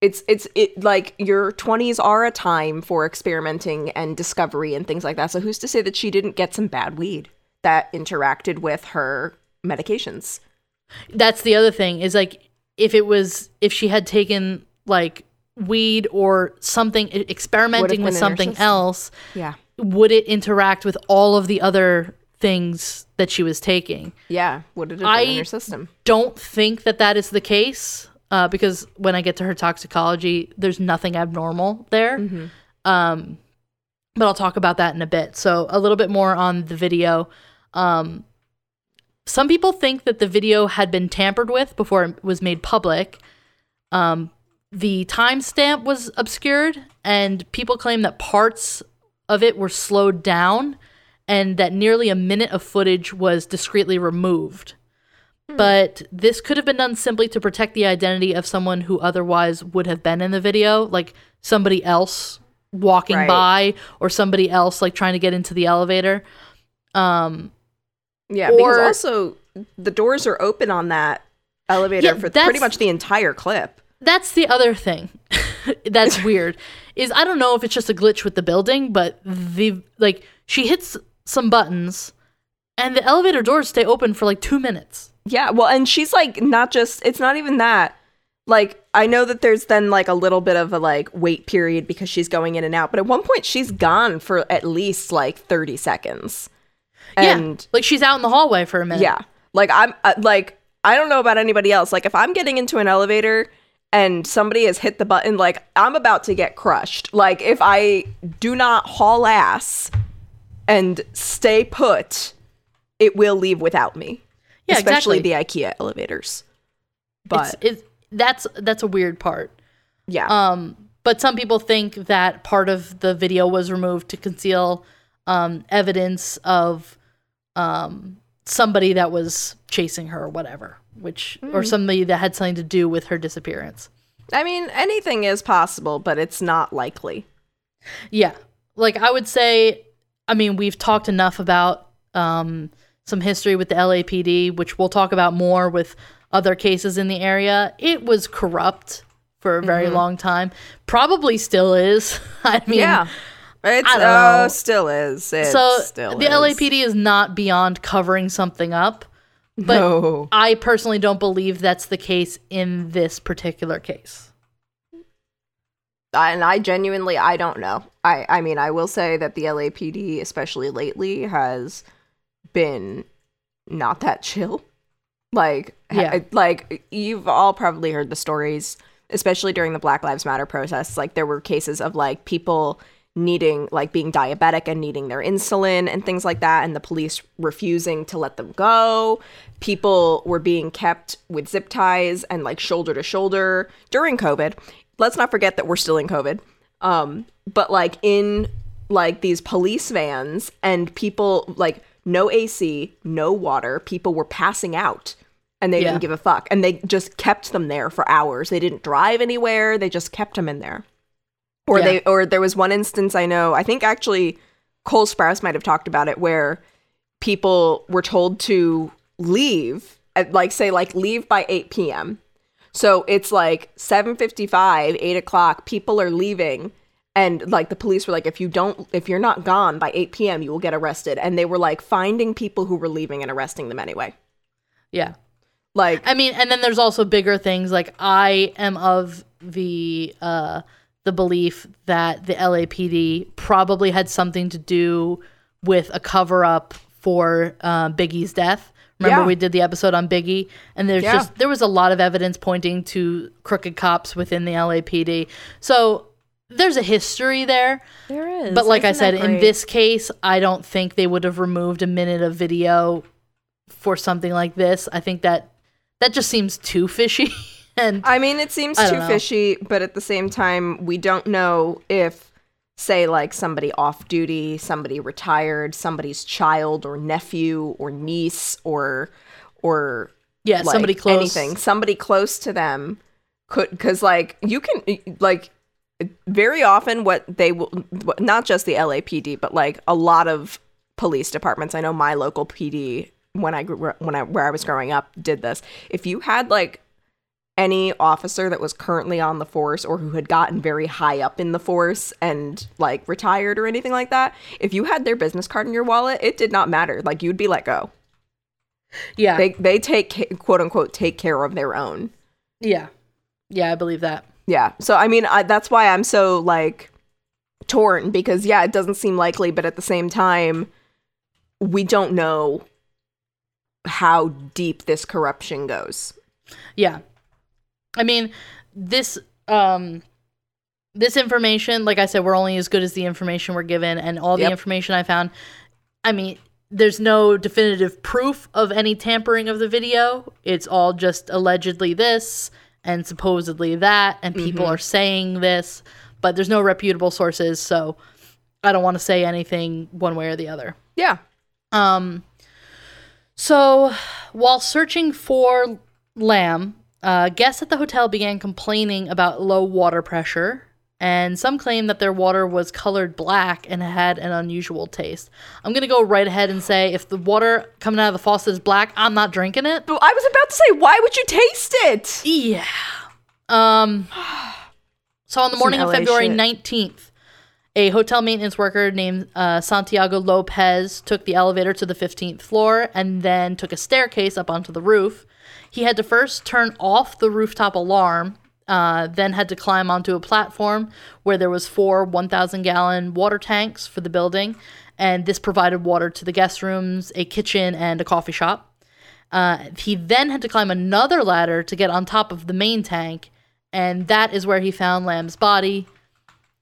it's it's it like your 20s are a time for experimenting and discovery and things like that. So who's to say that she didn't get some bad weed that interacted with her medications? That's the other thing is like if it was if she had taken like weed or something experimenting with something else yeah. would it interact with all of the other things that she was taking? Yeah would it have been in I- your system? don't think that that is the case uh, because when i get to her toxicology there's nothing abnormal there. Um, but i'll talk about that in a bit. So a little bit more on the video. Um, some people think that the video had been tampered with before it was made public. Um, the timestamp was obscured and people claim that parts of it were slowed down and that nearly a minute of footage was discreetly removed but this could have been done simply to protect the identity of someone who otherwise would have been in the video, like somebody else walking Right. by or somebody else like trying to get into the elevator. Um, yeah because also the doors are open on that elevator Yeah, for pretty much the entire clip that's the other thing [LAUGHS] that's weird is I don't know if it's just a glitch with the building, but the like she hits some buttons and the elevator doors stay open for like two minutes. Yeah, well, and she's like not just it's not even that. Like I know that there's then like a little bit of a like wait period because she's going in and out, but at one point she's gone for at least like 30 seconds. And yeah, like she's out in the hallway for a minute. yeah, like I'm uh, like I don't know about anybody else. Like if I'm getting into an elevator and somebody has hit the button, like I'm about to get crushed. Like if I do not haul ass and stay put, it will leave without me. Yeah, especially exactly. the IKEA elevators. But it's, it that's that's a weird part. yeah, Um, but some people think that part of the video was removed to conceal um, evidence of um, somebody that was chasing her or whatever, which or somebody that had something to do with her disappearance. I mean anything is possible, but it's not likely. Yeah, like I would say, I mean, we've talked enough about um, some history with the LAPD, which we'll talk about more with other cases in the area. It was corrupt for a very long time, probably still is. [LAUGHS] I mean, yeah, it's I uh, still is. It so still the is. LAPD is not beyond covering something up. But no. I personally don't believe that's the case in this particular case. and I genuinely I don't know. I I mean I will say that the LAPD, especially lately, has been not that chill. Like, ha- Yeah. like you've all probably heard the stories, especially during the Black Lives Matter protests. Like, there were cases of like people needing, like, being diabetic and needing their insulin and things like that, and the police refusing to let them go. People were being kept with zip ties and like shoulder to shoulder during COVID. Let's not forget that we're still in COVID. Um, but like in like these police vans and people like no AC, no water, people were passing out and they Yeah. didn't give a fuck and they just kept them there for hours. They didn't drive anywhere, they just kept them in there. Or Yeah. they or there was one instance I know, I think actually Cole Sprouse might have talked about it where people were told to leave at like say like leave by 8 p.m. So it's like 7:55, 8 o'clock. People are leaving, and like the police were like, if you don't, if you're not gone by 8 p.m., you will get arrested. And they were like finding people who were leaving and arresting them anyway. Yeah. Like, I mean, and then there's also bigger things. Like I am of the uh the belief that the LAPD probably had something to do with a cover up for uh, Biggie's death. Remember Yeah. we did the episode on Biggie, and there's Yeah. just there was a lot of evidence pointing to crooked cops within the LAPD. So there's a history there. there is. But like I said, in this case, I don't think they would have removed a minute of video for something like this. I think that that just seems too fishy. [LAUGHS] and I mean, it seems too know. fishy, but at the same time, we don't know if, say, like somebody off duty, somebody retired, somebody's child or nephew or niece or, or yeah, like, somebody close. anything somebody close to them could because like you can like very often what they will not just the LAPD but like a lot of police departments. I know my local PD when I grew when I where I was growing up did this. If you had like any officer that was currently on the force or who had gotten very high up in the force and like retired or anything like that if you had their business card in your wallet it did not matter. Like you'd be let go. Yeah, they they take quote unquote take care of their own. Yeah, yeah. I believe that. Yeah so i mean I, that's why i'm so like torn because yeah it doesn't seem likely but at the same time we don't know how deep this corruption goes Yeah. I mean, this um this information, like I said, we're only as good as the information we're given and all the Yep. information I found. I mean, there's no definitive proof of any tampering of the video. It's all just allegedly this and supposedly that and people Mm-hmm. are saying this, but there's no reputable sources, so I don't want to say anything one way or the other. yeah Um, so while searching for Lam, uh, guests at the hotel began complaining about low water pressure, and some claim that their water was colored black and had an unusual taste. I'm gonna go right ahead and say if the water coming out of the faucet is black, I'm not drinking it. but i was about to say why would you taste it Yeah. Um. [SIGHS] So on the morning of February shit. nineteenth, a hotel maintenance worker named uh, Santiago Lopez took the elevator to the fifteenth floor and then took a staircase up onto the roof. He had to first turn off the rooftop alarm, uh, then had to climb onto a platform where there was four 1,000 gallon water tanks for the building, and this provided water to the guest rooms, a kitchen, and a coffee shop. Uh, he then had to climb another ladder to get on top of the main tank, and that is where he found Lam's body.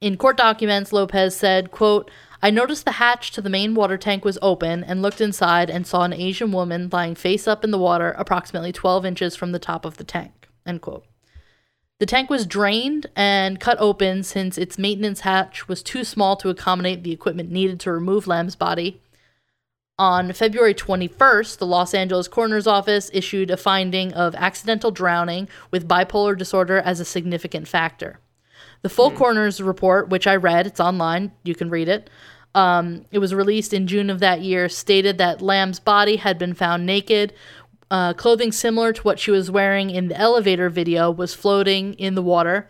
In court documents, Lopez said, quote, I noticed the hatch to the main water tank was open and looked inside and saw an Asian woman lying face up in the water approximately 12 inches from the top of the tank. End quote. The tank was drained and cut open since its maintenance hatch was too small to accommodate the equipment needed to remove Lam's body. On February 21st, the Los Angeles Coroner's Office issued a finding of accidental drowning with bipolar disorder as a significant factor. The full coroner's report, which I read, it's online, you can read it. Um, it was released in June of that year, stated that Lam's body had been found naked. Uh, clothing similar to what she was wearing in the elevator video was floating in the water,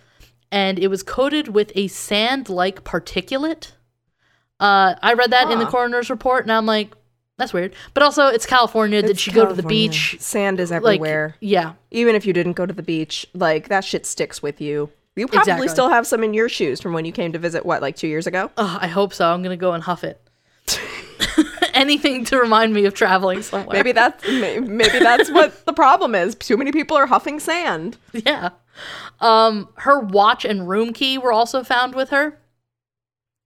and it was coated with a sand like particulate. Uh, I read that in the coroner's report, and I'm like, that's weird. But also, it's California. Did It's she go to the beach? sand is Like, everywhere yeah, even if you didn't go to the beach like that shit sticks with you you probably Exactly. still have some in your shoes from when you came to visit what like two years ago I hope so. I'm gonna go and huff it. [LAUGHS] anything to remind me of traveling somewhere. Maybe that's [LAUGHS] maybe that's what the problem is. Too many people are huffing sand. Yeah. Um, her watch and room key were also found with her.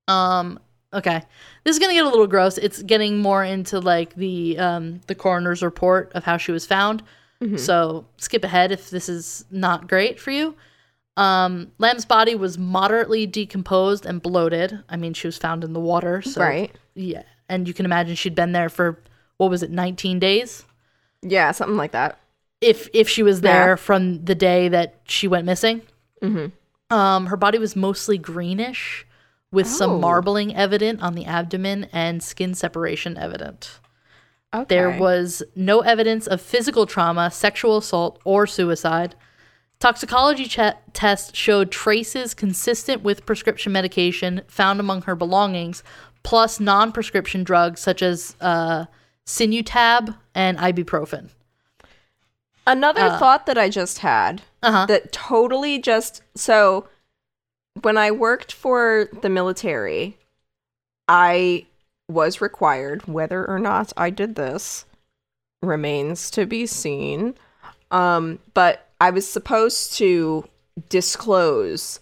Um, okay. This is gonna get a little gross. It's getting more into like the um the coroner's report of how she was found. So skip ahead if this is not great for you. Um, Lam's body was moderately decomposed and bloated. I mean, she was found in the water, so Right. yeah. And you can imagine she'd been there for what was it, 19 days? Yeah, something like that. if if she was there Yeah. from the day that she went missing. Um, her body was mostly greenish, with Oh. some marbling evident on the abdomen and skin separation evident. Okay. There was no evidence of physical trauma, sexual assault, or suicide. Toxicology ch- test showed traces consistent with prescription medication found among her belongings, plus non-prescription drugs such as uh, Sinutab and ibuprofen. Another thought that I just had Uh-huh. that totally just so when I worked for the military, I was required, whether or not I did this remains to be seen. Um, but I was supposed to disclose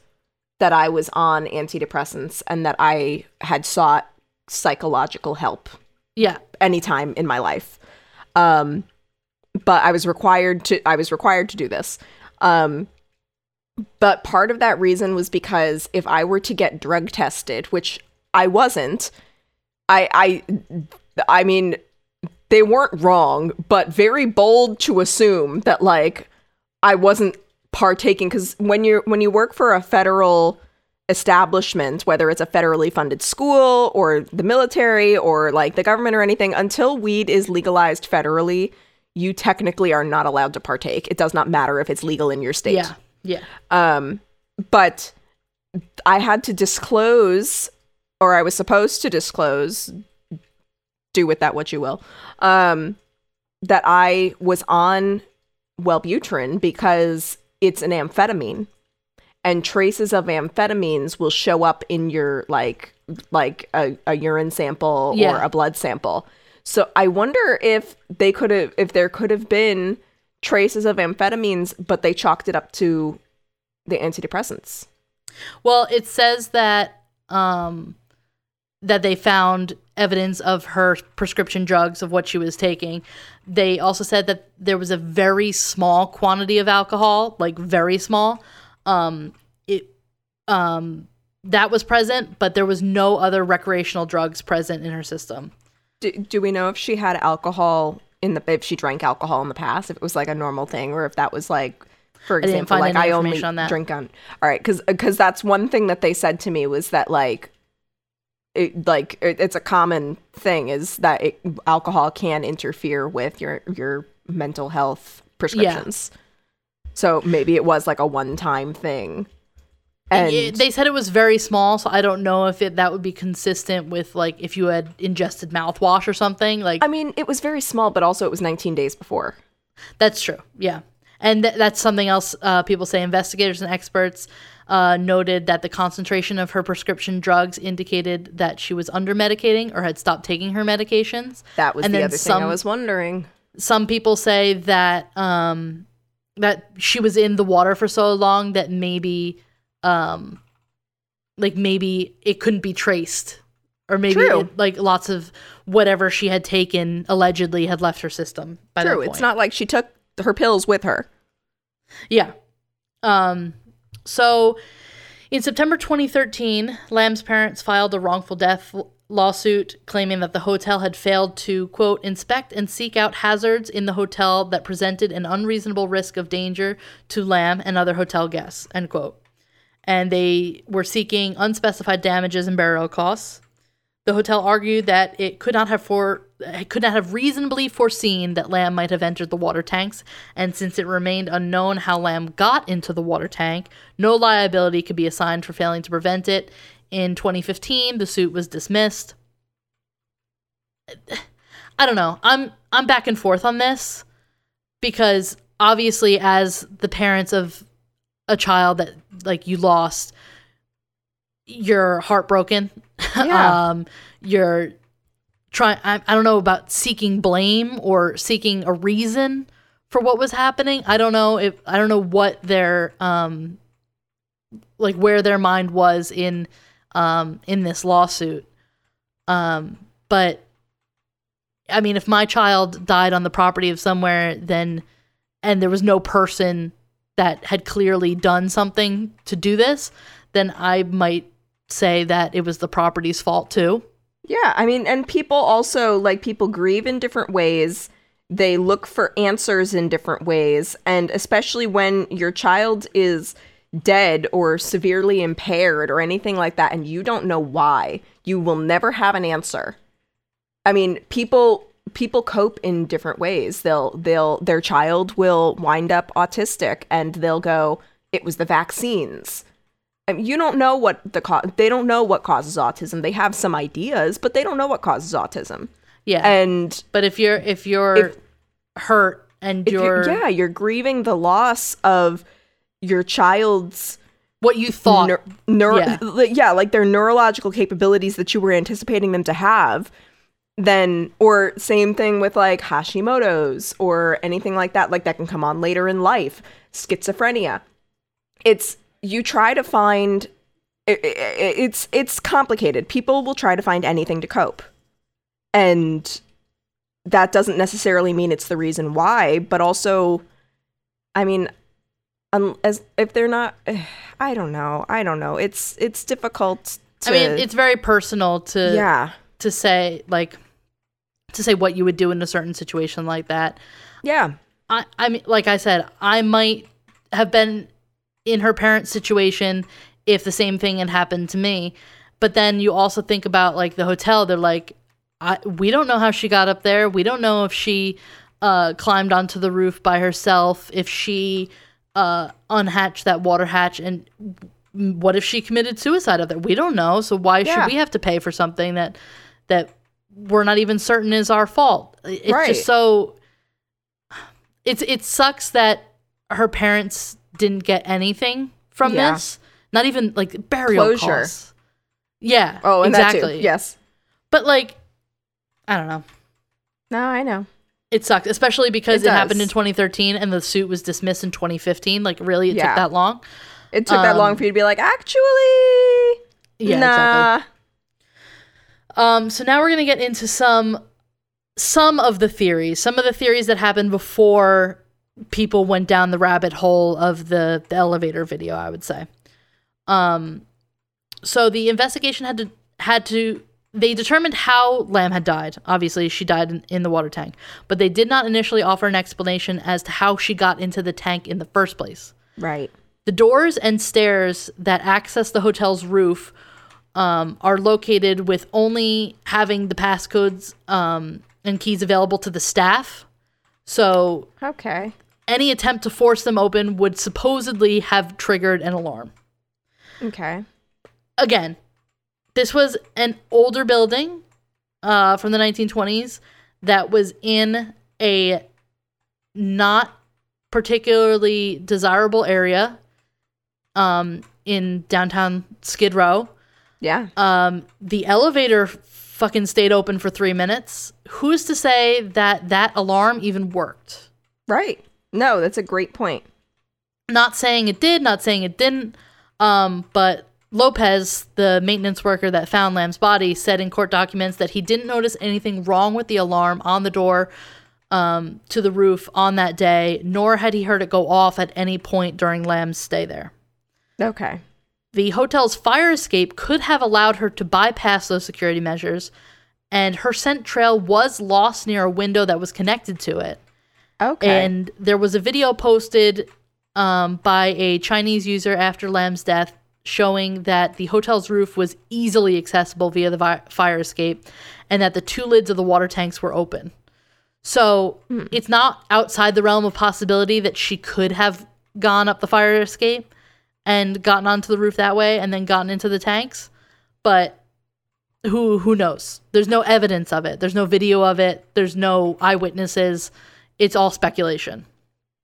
that I was on antidepressants and that I had sought psychological help Yeah, anytime in my life. Um, but I was required to I was required to do this. Um, but part of that reason was because if I were to get drug tested, which I wasn't, I I I mean they weren't wrong, but very bold to assume that like I wasn't partaking because when you're when you work for a federal establishment, whether it's a federally funded school or the military or like the government or anything, until weed is legalized federally, you technically are not allowed to partake. It does not matter if it's legal in your state. yeah, yeah. Um, but I had to disclose, or I was supposed to disclose, do with that what you will, um, that I was on Wellbutrin because it's an amphetamine, and traces of amphetamines will show up in your like like a, a urine sample or a blood sample. So I wonder if they could have if there could have been traces of amphetamines, but they chalked it up to the antidepressants. Well, it says that um that they found evidence of her prescription drugs of what she was taking. They also said that there was a very small quantity of alcohol, like very small. Um it um that was present, but there was no other recreational drugs present in her system. Do, do we know if she had alcohol in the if she drank alcohol in the past, if it was like a normal thing, or if that was like, for example, find like I only on that. drink on. All right, because because that's one thing that they said to me was that like. It, like it, it's a common thing is that it, alcohol can interfere with your your mental health prescriptions. Yeah. So maybe it was like a one time thing. And It- they said it was very small, so I don't know if it that would be consistent with like if you had ingested mouthwash or something. Like I mean, it was very small, but also it was 19 days before. That's true. Yeah. And th- that's something else uh, people say. Investigators and experts uh, noted that the concentration of her prescription drugs indicated that she was under medicating or had stopped taking her medications. That was And the then other some- thing I was wondering. Some people say that um, that she was in the water for so long that maybe, um, like maybe it couldn't be traced, or maybe it- like lots of whatever she had taken allegedly had left her system. By that True, it's not like she took her pills with her. Yeah. Um so in September 2013, Lam's parents filed a wrongful death lawsuit claiming that the hotel had failed to quote inspect and seek out hazards in the hotel that presented an unreasonable risk of danger to Lam and other hotel guests end quote. And they were seeking unspecified damages and burial costs. The hotel argued that it could not have for could not have reasonably foreseen that Lam might have entered the water tanks, and since it remained unknown how Lam got into the water tank, no liability could be assigned for failing to prevent it. In 2015, the suit was dismissed. [SIGHS] I don't know. I'm I'm back and forth on this because obviously as the parents of a child that like you lost you're heartbroken [LAUGHS] Yeah. um you're try I, I don't know about seeking blame or seeking a reason for what was happening. I don't know if I don't know what their um like where their mind was in um in this lawsuit. Um but I mean if my child died on the property of somewhere then and there was no person that had clearly done something to do this, then I might say that it was the property's fault too. Yeah, I mean, and people also like people grieve in different ways. They look for answers in different ways, and especially when your child is dead or severely impaired or anything like that and you don't know why, you will never have an answer. I mean, people people cope in different ways. They'll they'll their child will wind up autistic and they'll go it was the vaccines I mean, you don't know what the co- they don't know what causes autism. They have some ideas, but they don't know what causes autism. Yeah. And but if you're if you're If- hurt and you're, you're yeah, you're grieving the loss of your child's what you thought neur- yeah. yeah, like their neurological capabilities that you were anticipating them to have, then or same thing with like Hashimoto's or anything like that, like that can come on later in life, schizophrenia. It's you try to find it, it, it's it's complicated. People will try to find anything to cope, and that doesn't necessarily mean it's the reason why, but also, I mean, um, as if they're not, [SIGHS] I don't know, I don't know. It's it's difficult. To, I mean, it's very personal to yeah, to say like to say what you would do in a certain situation like that. yeah, I I mean like I said, I might have been in her parents' situation if the same thing had happened to me. But then you also think about like the hotel, they're like I we don't know how she got up there. We don't know if she uh climbed onto the roof by herself, if she uh unhatched that water hatch and what if she committed suicide up there? We don't know. So why Yeah. should we have to pay for something that that we're not even certain is our fault? It's Right. just so it's it sucks that her parents didn't get anything from Yeah. this. Not even like burial Closure. costs. Yeah. Oh, exactly. Yes. But like I don't know. No, I know. It sucks, especially because It it, happened in 2013 and the suit was dismissed in 2015. Like really it Yeah. took that long. It took that long Um, for you to be like, actually, Yeah, nah. exactly. Um, so now we're gonna get into some some of the theories, some of the theories that happened before people went down the rabbit hole of the, the elevator video. I would say. Um, so the investigation had to had to they determined how Lam had died. Obviously, she died in, in the water tank, but they did not initially offer an explanation as to how she got into the tank in the first place. Right. The doors and stairs that access the hotel's roof um, are located with only having the passcodes um, and keys available to the staff. So Okay. Any attempt to force them open would supposedly have triggered an alarm. Okay. Again, this was an older building uh, from the 1920s that was in a not particularly desirable area um, in downtown Skid Row. Yeah. Um, the elevator fucking stayed open for three minutes. Who's to say that that alarm even worked? Right. No, that's a great point. Not saying it did, not saying it didn't. Um, but Lopez, the maintenance worker that found Lam's body, said in court documents that he didn't notice anything wrong with the alarm on the door um, to the roof on that day, nor had he heard it go off at any point during Lam's stay there. Okay. The hotel's fire escape could have allowed her to bypass those security measures, and her scent trail was lost near a window that was connected to it. Okay. And there was a video posted um, by a Chinese user after Lam's death showing that the hotel's roof was easily accessible via the vi- fire escape and that the two lids of the water tanks were open. So it's not outside the realm of possibility that she could have gone up the fire escape and gotten onto the roof that way and then gotten into the tanks. But who who knows? There's no evidence of it. There's no video of it. There's no eyewitnesses. It's all speculation.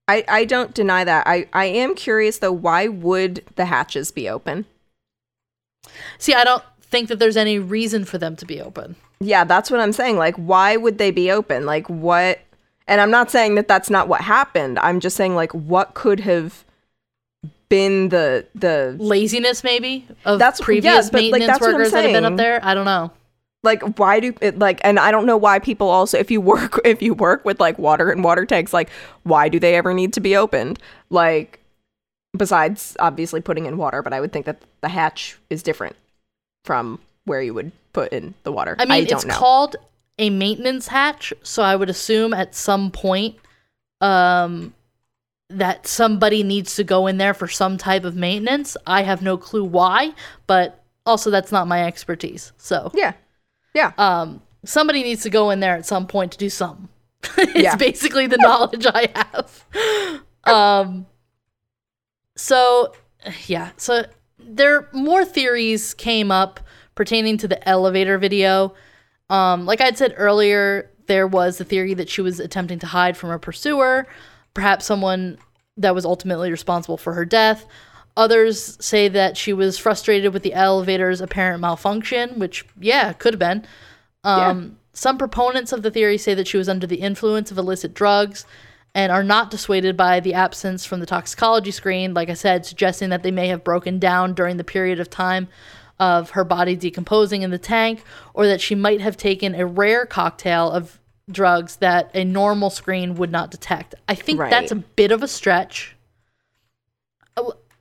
I, I don't deny that. I, I am curious though, why would the hatches be open? See, I don't think that there's any reason for them to be open. Yeah, that's what I'm saying. Like, why would they be open? Like, what? And I'm not saying that that's not what happened. I'm just saying, like, what could have been the the Laziness, maybe of That's- previous yes, but, like, maintenance that's what I'm workers that have been up there. I don't know. Like why do it like and i don't know why people also if you work [LAUGHS] if you work with like water and water tanks like why do they ever need to be opened like besides obviously putting in water but i would think that the hatch is different from where you would put in the water I mean, don't it's know called a maintenance hatch, so I would assume at some point um that somebody needs to go in there for some type of maintenance. I have no clue why, but also that's not my expertise. So, yeah yeah um somebody needs to go in there at some point to do something. [LAUGHS] it's Yeah. basically the [LAUGHS] knowledge I have. Um so yeah, so there more theories came up pertaining to the elevator video. Um like I'd said earlier, there was the theory that she was attempting to hide from her pursuer, perhaps someone that was ultimately responsible for her death. Others say that she was frustrated with the elevator's apparent malfunction, which yeah, could have been. Um, Some proponents of the theory say that she was under the influence of illicit drugs and are not dissuaded by the absence from the toxicology screen, like I said, suggesting that they may have broken down during the period of time of her body decomposing in the tank, or that she might have taken a rare cocktail of drugs that a normal screen would not detect. I think Right. that's a bit of a stretch.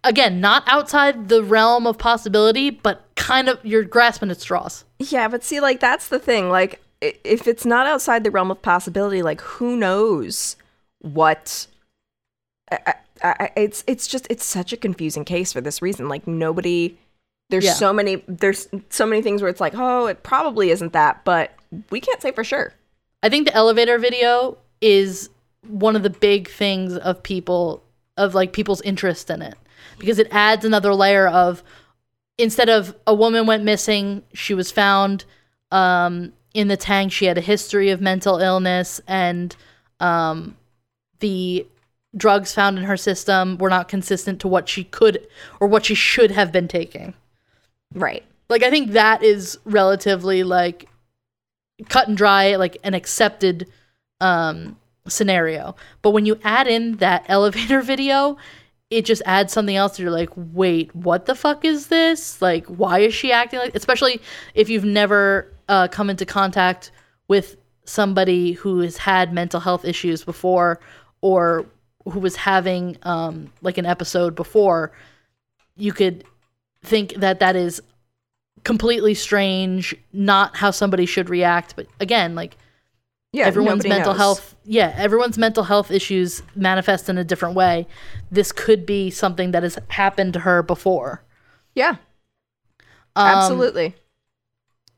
Again, not outside the realm of possibility, but kind of you're grasping at straws. yeah but see like that's the thing like if it's not outside the realm of possibility like who knows what I, I, I, it's it's just it's such a confusing case for this reason like nobody there's Yeah. so many there's so many things where it's like oh it probably isn't that but we can't say for sure I think the elevator video is one of the big things of people of like people's interest in it because it adds another layer of instead of a woman went missing, she was found um, in the tank. She had a history of mental illness, and um, the drugs found in her system were not consistent to what she could or what she should have been taking. right Like I think that is relatively like cut and dry, like an accepted um scenario. But when you add in that [LAUGHS] elevator video, it just adds something else you're like, wait, what the fuck is this? Like, why is she acting like especially if you've never uh, come into contact with somebody who has had mental health issues before or who was having um like an episode before, you could think that that is completely strange, not how somebody should react. But again, like yeah everyone's mental knows. health, yeah, everyone's mental health issues manifest in a different way. This could be something that has happened to her before. yeah Um, absolutely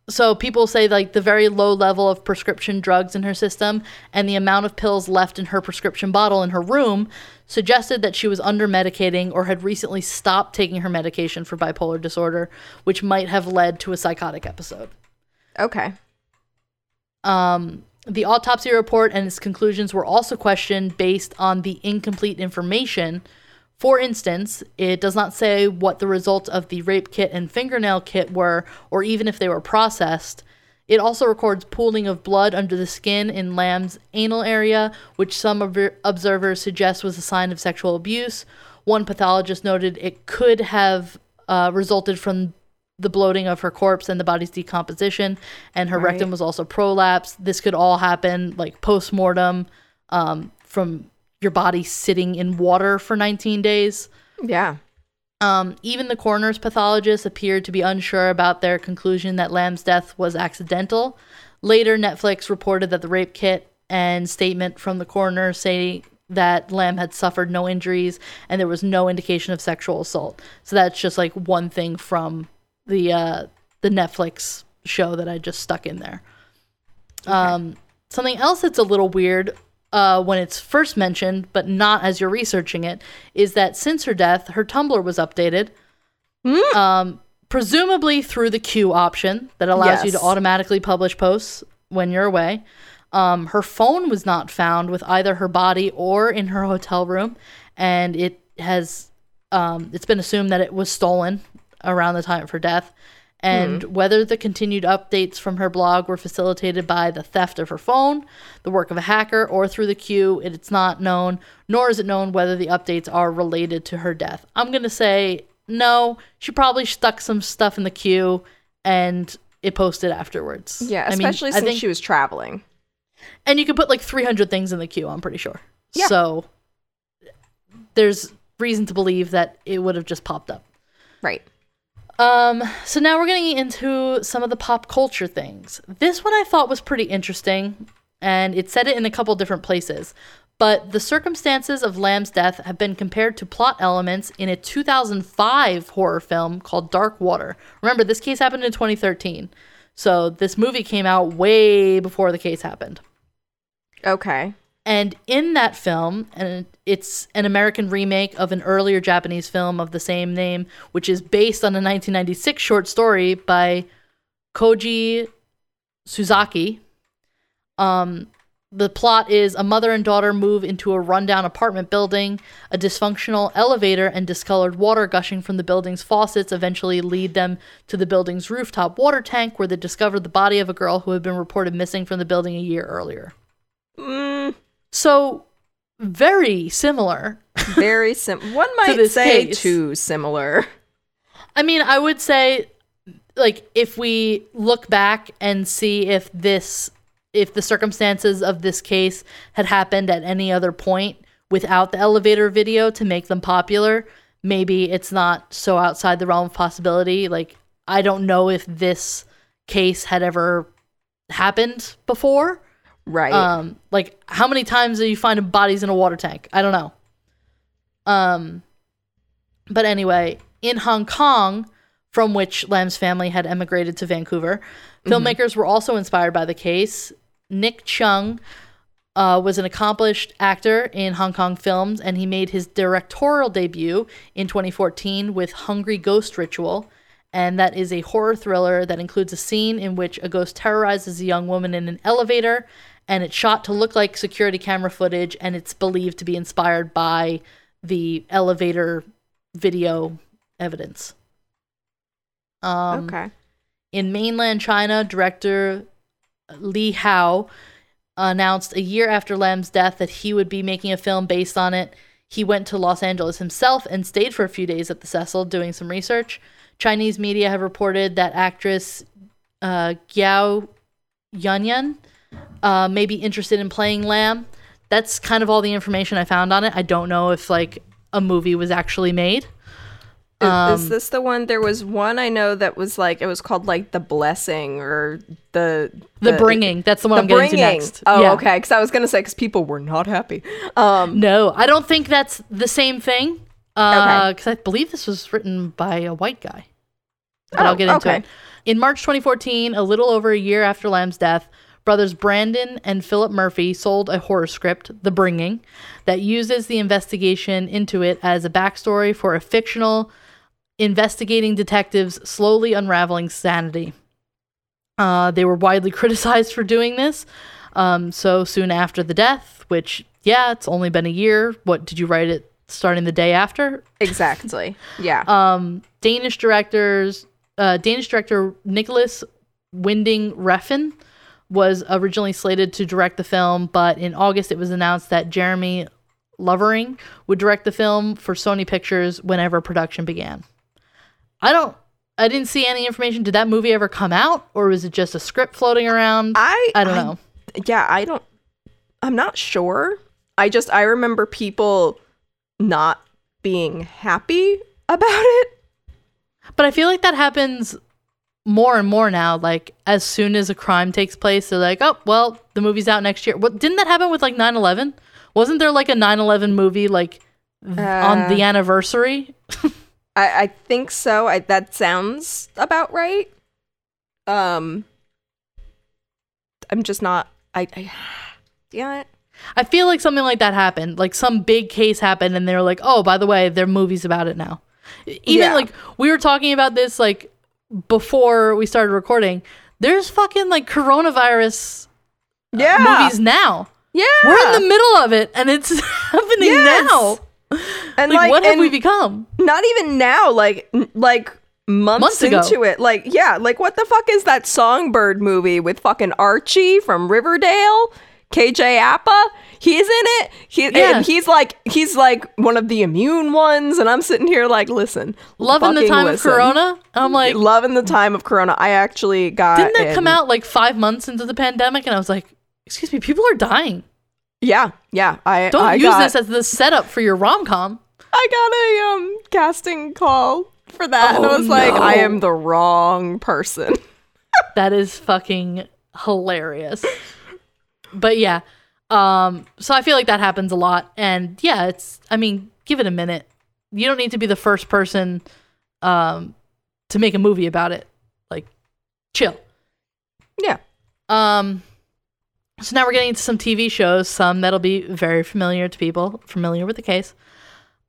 So people say like the very low level of prescription drugs in her system and the amount of pills left in her prescription bottle in her room suggested that she was under medicating or had recently stopped taking her medication for bipolar disorder, which might have led to a psychotic episode. okay Um, the autopsy report and its conclusions were also questioned based on the incomplete information. For instance, it does not say what the results of the rape kit and fingernail kit were, or even if they were processed. It also records pooling of blood under the skin in Lam's anal area, which some obver- observers suggest was a sign of sexual abuse. One pathologist noted it could have uh, resulted from the bloating of her corpse and the body's decomposition, and her Right. rectum was also prolapsed. This could all happen like post mortem um, from your body sitting in water for 19 days. yeah Um, even the coroner's pathologist appeared to be unsure about their conclusion that Lam's death was accidental. Later, Netflix reported that the rape kit and statement from the coroner say that Lam had suffered no injuries and there was no indication of sexual assault. So that's just like one thing from the uh, the Netflix show that I just stuck in there. Um, something else that's a little weird uh, when it's first mentioned, but not as you're researching it, is that since her death, her Tumblr was updated, um, presumably through the queue option that allows you to automatically publish posts when you're away. Um, her phone was not found with either her body or in her hotel room, and it has um, it's been assumed that it was stolen around the time of her death. and hmm. whether the continued updates from her blog were facilitated by the theft of her phone, the work of a hacker, or through the queue, it's not known, nor is it known whether the updates are related to her death. I'm going to say no, she probably stuck some stuff in the queue and it posted afterwards. Yeah, I mean, especially I since think- she was traveling. and you could put like 300 things in the queue, I'm pretty sure. Yeah. So there's reason to believe that it would have just popped up. Right. Um, so now we're getting into some of the pop culture things. This one I thought was pretty interesting, and it said it in a couple different places. But the circumstances of Lam's death have been compared to plot elements in a 2005 horror film called Dark Water. Remember, this case happened in 2013. So this movie came out way before the case happened. Okay. And in that film, and it's an American remake of an earlier Japanese film of the same name, which is based on a 1996 short story by Koji Suzuki. Um, the plot is a mother and daughter move into a rundown apartment building. A dysfunctional elevator and discolored water gushing from the building's faucets eventually lead them to the building's rooftop water tank, where they discover the body of a girl who had been reported missing from the building a year earlier. Mm, So very similar. very sim. One [LAUGHS] might this say case. too similar. I mean, I would say like if we look back and see if this if the circumstances of this case had happened at any other point without the elevator video to make them popular, maybe it's not so outside the realm of possibility. Like I don't know if this case had ever happened before. Right. Um, like how many times are you finding bodies in a water tank? I don't know. Um, but anyway, in Hong Kong, from which Lam's family had emigrated to Vancouver, filmmakers were also inspired by the case. Nick Cheung uh, was an accomplished actor in Hong Kong films, and he made his directorial debut in 2014 with Hungry Ghost Ritual. And that is a horror thriller that includes a scene in which a ghost terrorizes a young woman in an elevator, and it's shot to look like security camera footage, and it's believed to be inspired by the elevator video evidence. Um, okay. in mainland China, director Li Hao announced a year after Lam's death that he would be making a film based on it. He went to Los Angeles himself and stayed for a few days at the Cecil doing some research. Chinese media have reported that actress uh, Giao Yunyan uh, may be interested in playing Lam. That's kind of all the information I found on it. I don't know if like a movie was actually made. Is, Um, is this the one? There was one I know that was like it was called like the blessing or the The, Bringing. That's the one The I'm getting to next. Oh, Yeah. okay. Because I was gonna say because people were not happy. Um. No, I don't think that's the same thing. Because Okay. I believe this was written by a white guy. But Oh, I'll get into okay. it. In March 2014, a little over a year after Lam's death, brothers Brandon and Philip Murphy sold a horror script, The Bringing, that uses the investigation into it as a backstory for a fictional investigating detectives slowly unraveling sanity. Uh, they were widely [LAUGHS] criticized for doing this. Um, so soon after the death, which, yeah, it's only been a year. What did you write it starting the day after? Exactly. [LAUGHS] Yeah. Um, Danish directors, uh, Danish director Nicolas Winding Refn was originally slated to direct the film, but in August it was announced that Jeremy Lovering would direct the film for Sony Pictures whenever production began. I don't. I didn't see any information. Did that movie ever come out, or was it just a script floating around? I I don't know. Yeah, I don't. I'm not sure. I just I remember people not being happy about it. But I feel like that happens more and more now. Like as soon as a crime takes place, they're like, "Oh, well, the movie's out next year." What didn't that happen with like 9/11? Wasn't there like a 9/11 movie like th- on Uh, the anniversary? [LAUGHS] I, I think so. I, that sounds about right. Um, I'm just not. I, I [SIGHS] yeah. I feel like something like that happened. Like some big case happened, and they're like, "Oh, by the way, there are movies about it now." Even Yeah. like we were talking about this like before we started recording. There's fucking like coronavirus Yeah. movies now. Yeah. We're in the middle of it, and it's [LAUGHS] happening Yes. now. and Like, like, what have we become? not even now. Like, like months, Months ago. into it. Like, yeah, like what the fuck is that Songbird movie with fucking Archie from Riverdale? KJ Apa? He's in it. He, Yeah. he's like he's like one of the immune ones, and I'm sitting here like, listen, Loving the time listen. of Corona. I'm like, Loving the time of Corona. I actually got didn't that come out like five months into the pandemic? And I was like, excuse me, people are dying. Yeah, yeah. I Don't I use got, this as the setup for your rom com. I got a um casting call for that, and I Oh, was like, I am the wrong person. [LAUGHS] That is fucking hilarious. But yeah. Um, so I feel like that happens a lot. And yeah, it's I mean, give it a minute. You don't need to be the first person um to make a movie about it. Like chill. Yeah. Um so now we're getting into some TV shows, some that'll be very familiar to people familiar with the case.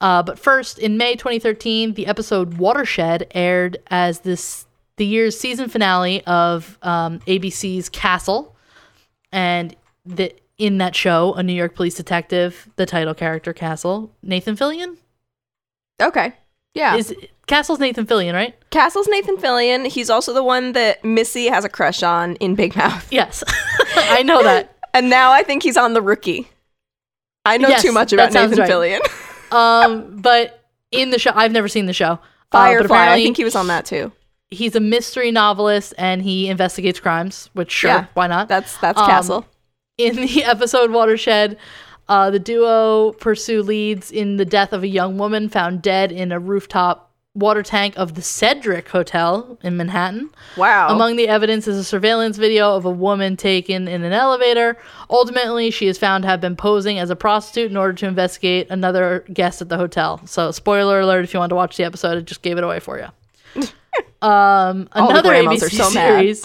Uh, but first, in May 2013, the episode Watershed aired as this the year's season finale of um, ABC's Castle, and the in that show, a New York police detective, the title character Castle, Nathan Fillion Okay. Yeah. is Castle's Nathan Fillion, right? Castle's Nathan Fillion. He's also the one that Missy has a crush on in Big Mouth. [LAUGHS] Yes, [LAUGHS] I know that. [LAUGHS] And now I think he's on The Rookie. I know Yes, too much about Nathan right. Fillion. Um, but in the show, I've never seen the show. Uh, Firefly. I think he was on that too. he's a mystery novelist and he investigates crimes. Which sure, Yeah, why not? That's that's Um, Castle. In the [LAUGHS] episode Watershed, uh, the duo pursue leads in the death of a young woman found dead in a rooftop water tank of the Cedric Hotel in Manhattan. Wow. Among the evidence is a surveillance video of a woman taken in an elevator. Ultimately, she is found to have been posing as a prostitute in order to investigate another guest at the hotel. So, spoiler alert if you want to watch the episode, I just gave it away for you. [LAUGHS] Um, another ABC so mad.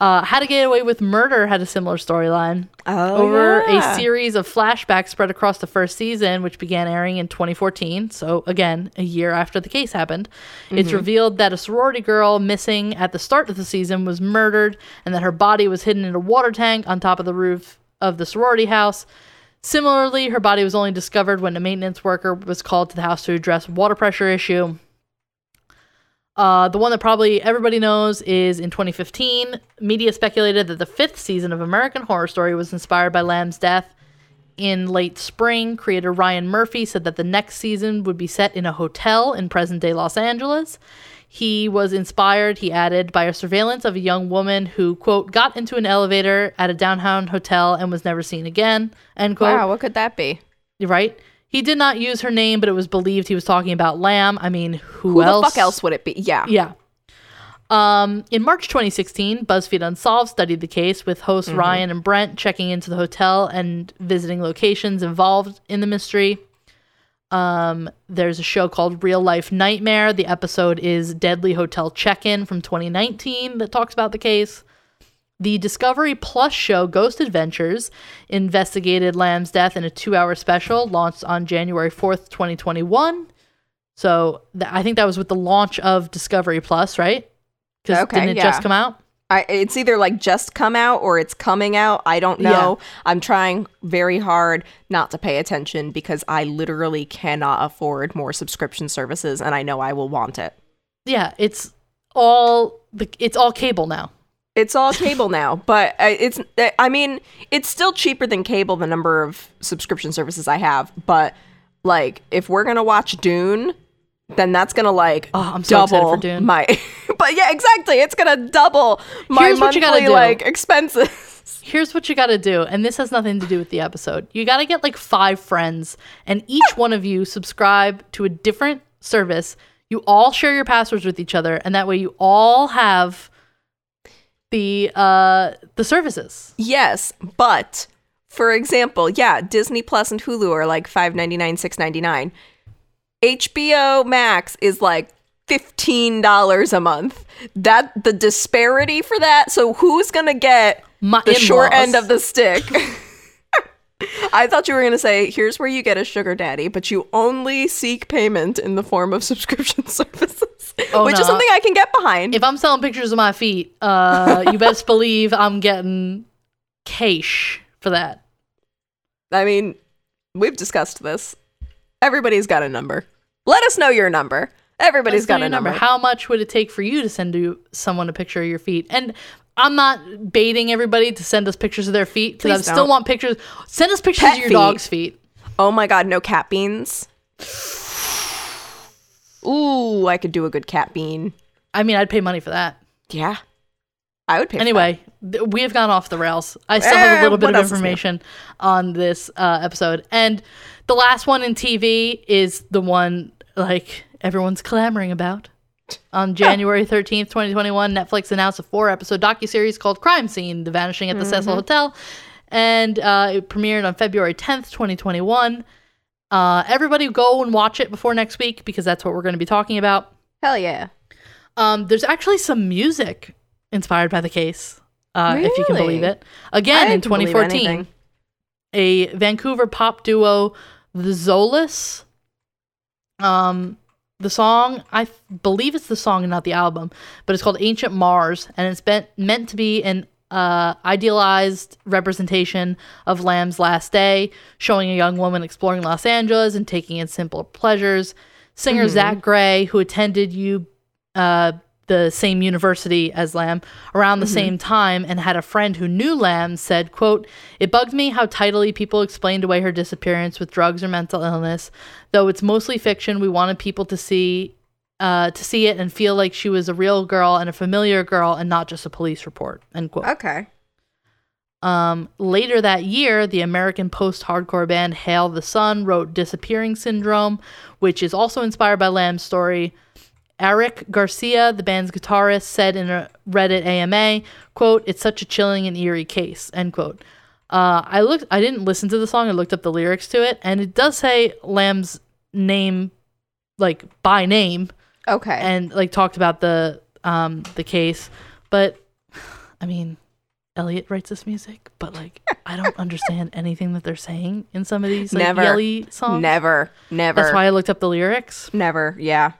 Uh, How to Get Away with Murder, had a similar storyline. oh, Over yeah. a series of flashbacks spread across the first season, which began airing in 2014, so again, a year after the case happened, it's Mm-hmm. revealed that a sorority girl missing at the start of the season was murdered and that her body was hidden in a water tank on top of the roof of the sorority house. Similarly, her body was only discovered when a maintenance worker was called to the house to address water pressure issue. Uh, the one that probably everybody knows is in 2015. Media speculated that the fifth season of American Horror Story was inspired by Lam's death. In late spring, creator Ryan Murphy said that the next season would be set in a hotel in present day Los Angeles. He was inspired, he added, by a surveillance of a young woman who, quote, got into an elevator at a downtown hotel and was never seen again, end quote. Wow, what could that be? Right? He did not use her name, but it was believed he was talking about Lam. I mean, who, Who else? the fuck else would it be? Yeah. Yeah. Um, in March 2016, BuzzFeed Unsolved studied the case with hosts Ryan and Brent checking into the hotel and visiting locations involved in the mystery. Um, there's a show called Real Life Nightmare. The episode is Deadly Hotel Check In from 2019 that talks about the case. The Discovery Plus show Ghost Adventures investigated Lam's death in a two hour special launched on January 4th, 2021. So th- I think that was with the launch of Discovery Plus, right? Because Okay, didn't it yeah. just come out? I, it's either like just come out or it's coming out. I don't know. I'm trying very hard not to pay attention because I literally cannot afford more subscription services and I know I will want it. Yeah, it's all the it's all cable now. It's all cable now, but uh, it's I mean, it's still cheaper than cable the number of subscription services I have, but like if we're going to watch Dune, then that's going to like Oh, I'm so double for Dune. my [LAUGHS] But yeah, exactly. It's going to double my Here's what you monthly gotta do. like expenses. [LAUGHS] Here's what you got to do, and this has nothing to do with the episode. You got to get like five friends, and each one of you subscribe to a different service. You all share your passwords with each other, and that way you all have the uh the services. Yes, but for example, yeah, Disney Plus and Hulu are like five ninety nine, six ninety nine. HBO Max is like fifteen dollars a month. That the disparity for that. So who's gonna get My the short in-laws. end of the stick? [LAUGHS] I thought you were gonna say, "Here's where you get a sugar daddy," but you only seek payment in the form of subscription [LAUGHS] services, Oh, which no. is something I can get behind. If I'm selling pictures of my feet, uh, you best [LAUGHS] believe I'm getting cash for that. I mean, we've discussed this. Everybody's got a number. Let us know your number Everybody's Let's got a your number. How much would it take for you to send to someone a picture of your feet? And I'm not baiting everybody to send us pictures of their feet because I still don't. want pictures. Send us pictures Pet of your feet. dog's feet. Oh my god, no cat beans. Ooh, I could do a good cat bean. I mean, I'd pay money for that. Yeah. I would pay for that. Anyway, th- we have gone off the rails. I still have Eh, a little bit what of else is new? information on this uh, episode. And the last one in TV is the one like everyone's clamoring about. On January 13th, 2021, Netflix announced a four episode docuseries called Crime Scene The Vanishing at the Cecil Mm-hmm. Hotel. And uh, it premiered on February 10th, 2021. Uh, everybody go and watch it before next week because that's what we're going to be talking about. Hell yeah. Um, there's actually some music inspired by the case, uh, if you can believe it. Again, in 2014, a Vancouver pop duo, the Zolas. Um, the song I believe it's the song and not the album, but it's called Ancient Mars, and it's been meant to be an uh, idealized representation of Lam's last day, showing a young woman exploring Los Angeles and taking in simple pleasures. Singer Zach Gray, who attended you uh, the same university as Lam around the same time and had a friend who knew Lam said, quote, It bugged me how tidily people explained away her disappearance with drugs or mental illness. Though it's mostly fiction, we wanted people to see uh, to see it and feel like she was a real girl and a familiar girl and not just a police report. End quote. Okay. Um, later that year, the American post hardcore band Hail the Sun wrote Disappearing Syndrome, which is also inspired by Lam's story. Eric Garcia, the band's guitarist, said in a Reddit AMA, quote, it's such a chilling and eerie case, end quote. Uh, I looked I didn't listen to the song, I looked up the lyrics to it, and it does say Lam's name like by name Okay. and like talked about the um the case but i mean elliot writes this music but like i don't [LAUGHS] understand anything that they're saying in some of these like Never. yelly songs never. Never. that's why i looked up the lyrics Never. Yeah.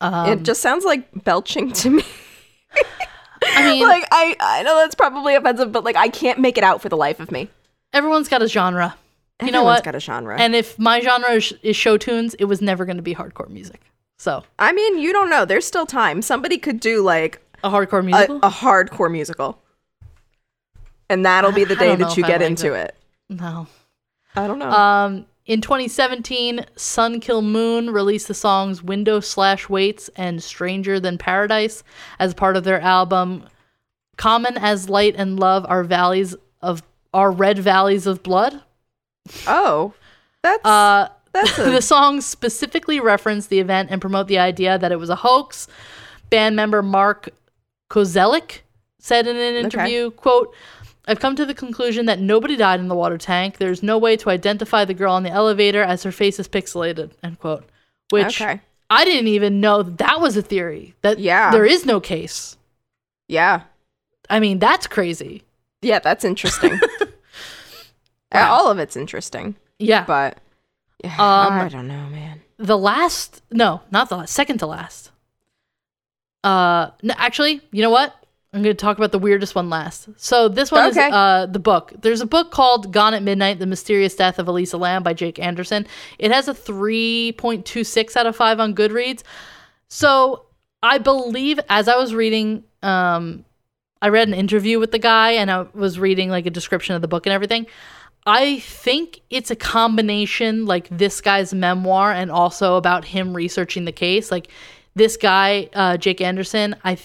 um, it just sounds like belching to me. i mean [LAUGHS] like I I know that's probably offensive, but like I can't make it out for the life of me. everyone's got a genre you know Everyone's what got a genre. and if my genre is, is show tunes it was never going to be hardcore music so I mean, you don't know. There's still time. Somebody could do like a hardcore musical a hardcore musical. And that'll be the day that you get like into that. it. no I don't know. Um, in 2017, Sun Kil Moon released the songs Window Slash Waits and Stranger Than Paradise as part of their album Common as Light and Love Are Valleys of Are Red Valleys of Blood. oh. That's Uh, that's [LAUGHS] a the songs specifically reference the event and promote the idea that it was a hoax. Band member Mark Kozelek said in an interview, quote, I've come to the conclusion that nobody died in the water tank. There's no way to identify the girl on the elevator as her face is pixelated, end quote. Which Okay. I didn't even know that, that was a theory. That Yeah. there is no case. Yeah. I mean, that's crazy. Yeah, that's interesting. [LAUGHS] Wow. All of it's interesting, Yeah. but Um, I don't know, man. the last no not the last second to last. Uh no, actually you know what? I'm going to talk about the weirdest one last. So this one Okay. is uh the book. There's a book called gone at midnight the mysterious death of elisa lam by jake anderson. It has a 3.26 out of 5 on goodreads. So i believe as i was reading um i read an interview with the guy and i was reading like a description of the book and everything I think it's a combination like this guy's memoir and also about him researching the case. Like this guy, uh, Jake Anderson, I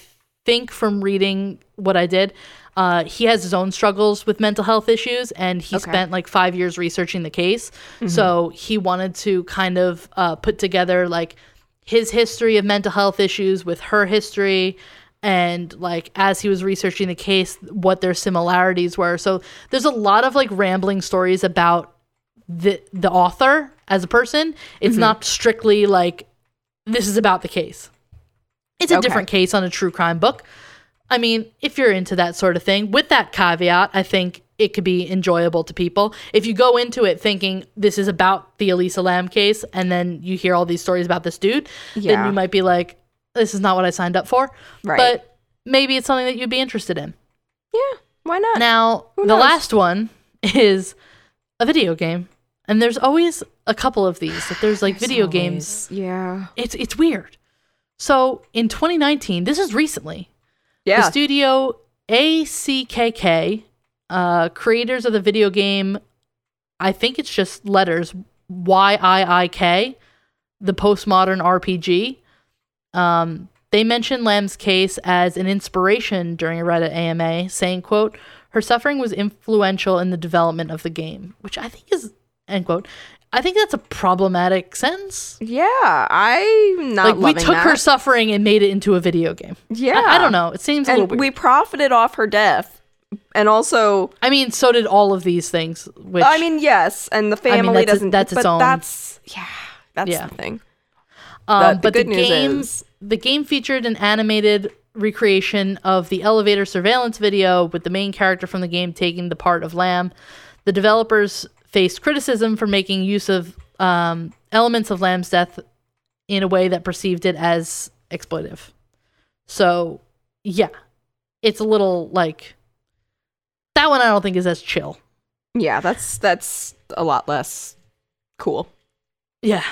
think from reading what I did, uh, he has his own struggles with mental health issues and he Okay. spent like five years researching the case. So he wanted to kind of uh, put together like his history of mental health issues with her history and like as he was researching the case what their similarities were. So there's a lot of like rambling stories about the the author as a person. It's mm-hmm. not strictly like this is about the case. It's a Okay. different case on a true crime book. I mean if you're into that sort of thing with that caveat i think it could be enjoyable to people. If you go into it thinking this is about the elisa lam case and then you hear all these stories about this dude then you might be like this is not what i signed up for Right. but maybe it's something that you'd be interested in Yeah, why not? now the last one is a video game and there's always a couple of these that there's like video games Yeah. it's it's weird So in 2019, this is recently, Yeah. the studio ACKK, uh, creators of the video game, I think it's just letters Y I I K, the postmodern RPG. Um, they mentioned Lam's case as an inspiration during a Reddit AMA, saying, "quote Her suffering was influential in the development of the game," which I think is end quote. I think that's a problematic sentence. yeah, I'm not like we took her suffering and made it into a video game. Yeah. I, I don't know. It seems a little and we profited off her death. And also, I mean, so did all of these things. Which I mean, yes, and the mean, family that's doesn't. that's its but own- that's yeah, that's Yeah. the thing. Um, the but good the game, is- the game featured an animated recreation of the elevator surveillance video with the main character from the game taking the part of Lam. The developers faced criticism for making use of um, elements of Lam's death in a way that perceived it as exploitive. So, yeah, it's a little like that one. I don't think is as chill. Yeah, that's that's a lot less cool. Yeah.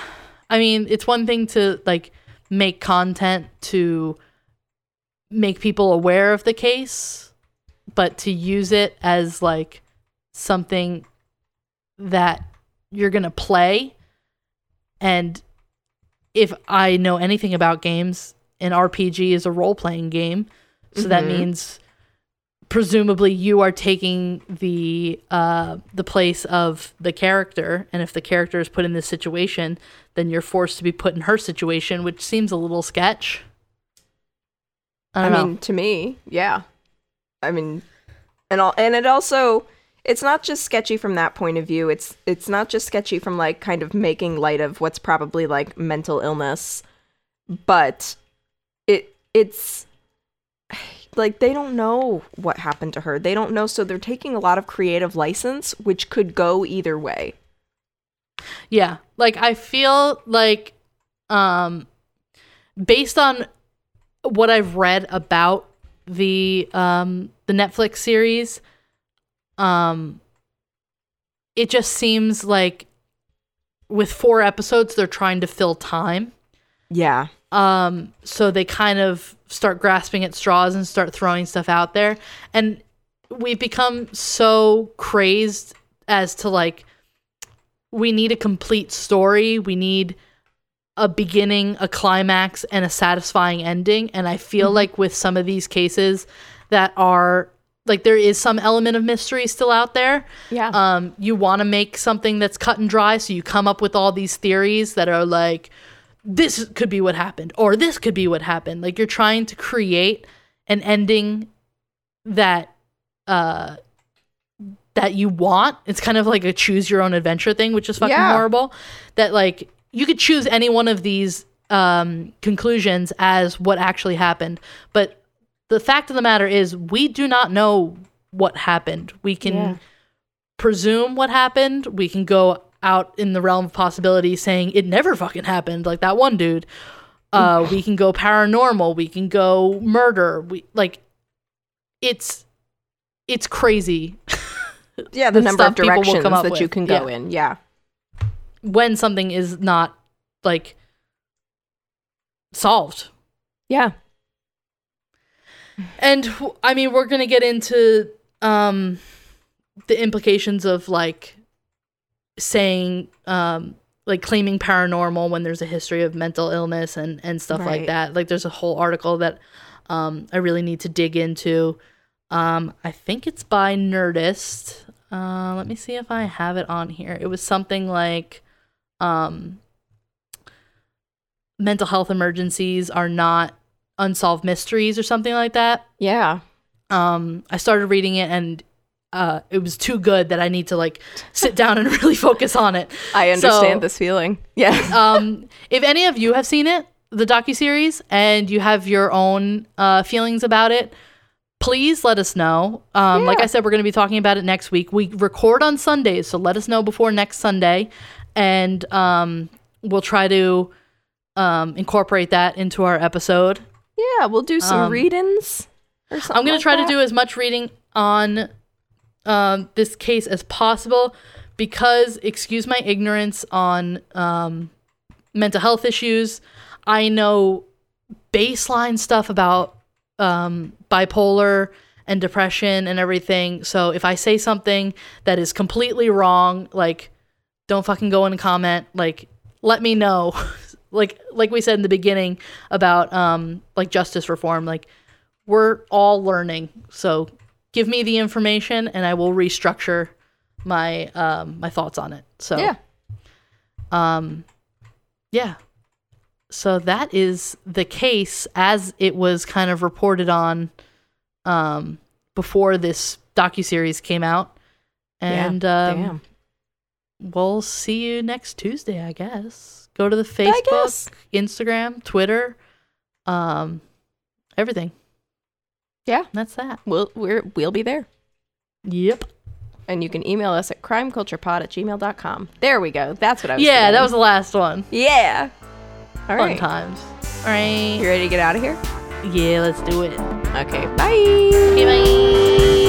I mean, it's one thing to like make content to make people aware of the case, but to use it as like something that you're going to play and if I know anything about games, an RPG is a role-playing game. So that Mhm. means presumably you are taking the uh the place of the character and if the character is put in this situation then you're forced to be put in her situation which seems a little sketch i I, mean, to me, yeah. I mean, and all, and it also, it's not just sketchy from that point of view. It's it's not just sketchy from like kind of making light of what's probably like mental illness, but it it's like they don't know what happened to her. They don't know, so they're taking a lot of creative license, which could go either way. yeah like i feel like um based on what i've read about the um the netflix series um it just seems like with four episodes they're trying to fill time Yeah, um so they kind of start grasping at straws and start throwing stuff out there. And we've become so crazed as to like we need a complete story. We need a beginning a climax and a satisfying ending. And i feel like with some of these cases that are like there is some element of mystery still out there. Yeah, um, you want to make something that's cut and dry, so you come up with all these theories that are like, this could be what happened, or this could be what happened. Like you're trying to create an ending that uh, that you want. It's kind of like a choose your own adventure thing, which is fucking Yeah. horrible. That like you could choose any one of these um, conclusions as what actually happened, but the fact of the matter is we do not know what happened. We can Yeah. presume what happened. We can go out in the realm of possibility saying it never fucking happened, like that one dude. Uh, we can go paranormal. We can go murder. We like it's it's crazy [LAUGHS] yeah. The the number of stuff people will directions that you can go Yeah. in. Yeah, when something is not like solved. yeah. And I mean, we're gonna get into um, the implications of like saying um, like claiming paranormal when there's a history of mental illness and and stuff like that. Like, there's a whole article that um, I really need to dig into. Um, I think it's by Nerdist. Uh, let me see if I have it on here. It was something like um, mental health emergencies are not unsolved mysteries or something like that. Yeah. Um, I started reading it and uh, it was too good that I need to like sit down and [LAUGHS] really focus on it. I understand So- this feeling. Yeah. [LAUGHS] Um, if any of you have seen it, the docu series, and you have your own uh, feelings about it, please let us know. Um, Like I said, we're going to be talking about it next week. We record on Sundays, so let us know before next Sunday, and um, we'll try to um, incorporate that into our episode. yeah, we'll do some Um, read-ins or something. I'm going like to try that. to do as much reading on um, this case as possible because, excuse my ignorance on um, mental health issues, I know baseline stuff about um, bipolar and depression and everything. So if I say something that is completely wrong, like don't fucking go and comment. Like let me know. [LAUGHS] like like we said in the beginning about um like justice reform. Like we're all learning. So give me the information and I will restructure my um my thoughts on it. So Yeah. um yeah. So that is the case as it was kind of reported on um before this docuseries came out. And um Damn. we'll see you next Tuesday, I guess. Go to the Facebook. Instagram, Twitter, um everything. Yeah. That's that. We'll we're we'll be there. Yep. And you can email us at crimeculturepod at gmail.com. There we go. That's what I was Yeah, that was the last one. Yeah. All Fun right. times. All right. You ready to get out of here? Yeah, let's do it. Okay. Bye. Okay, bye.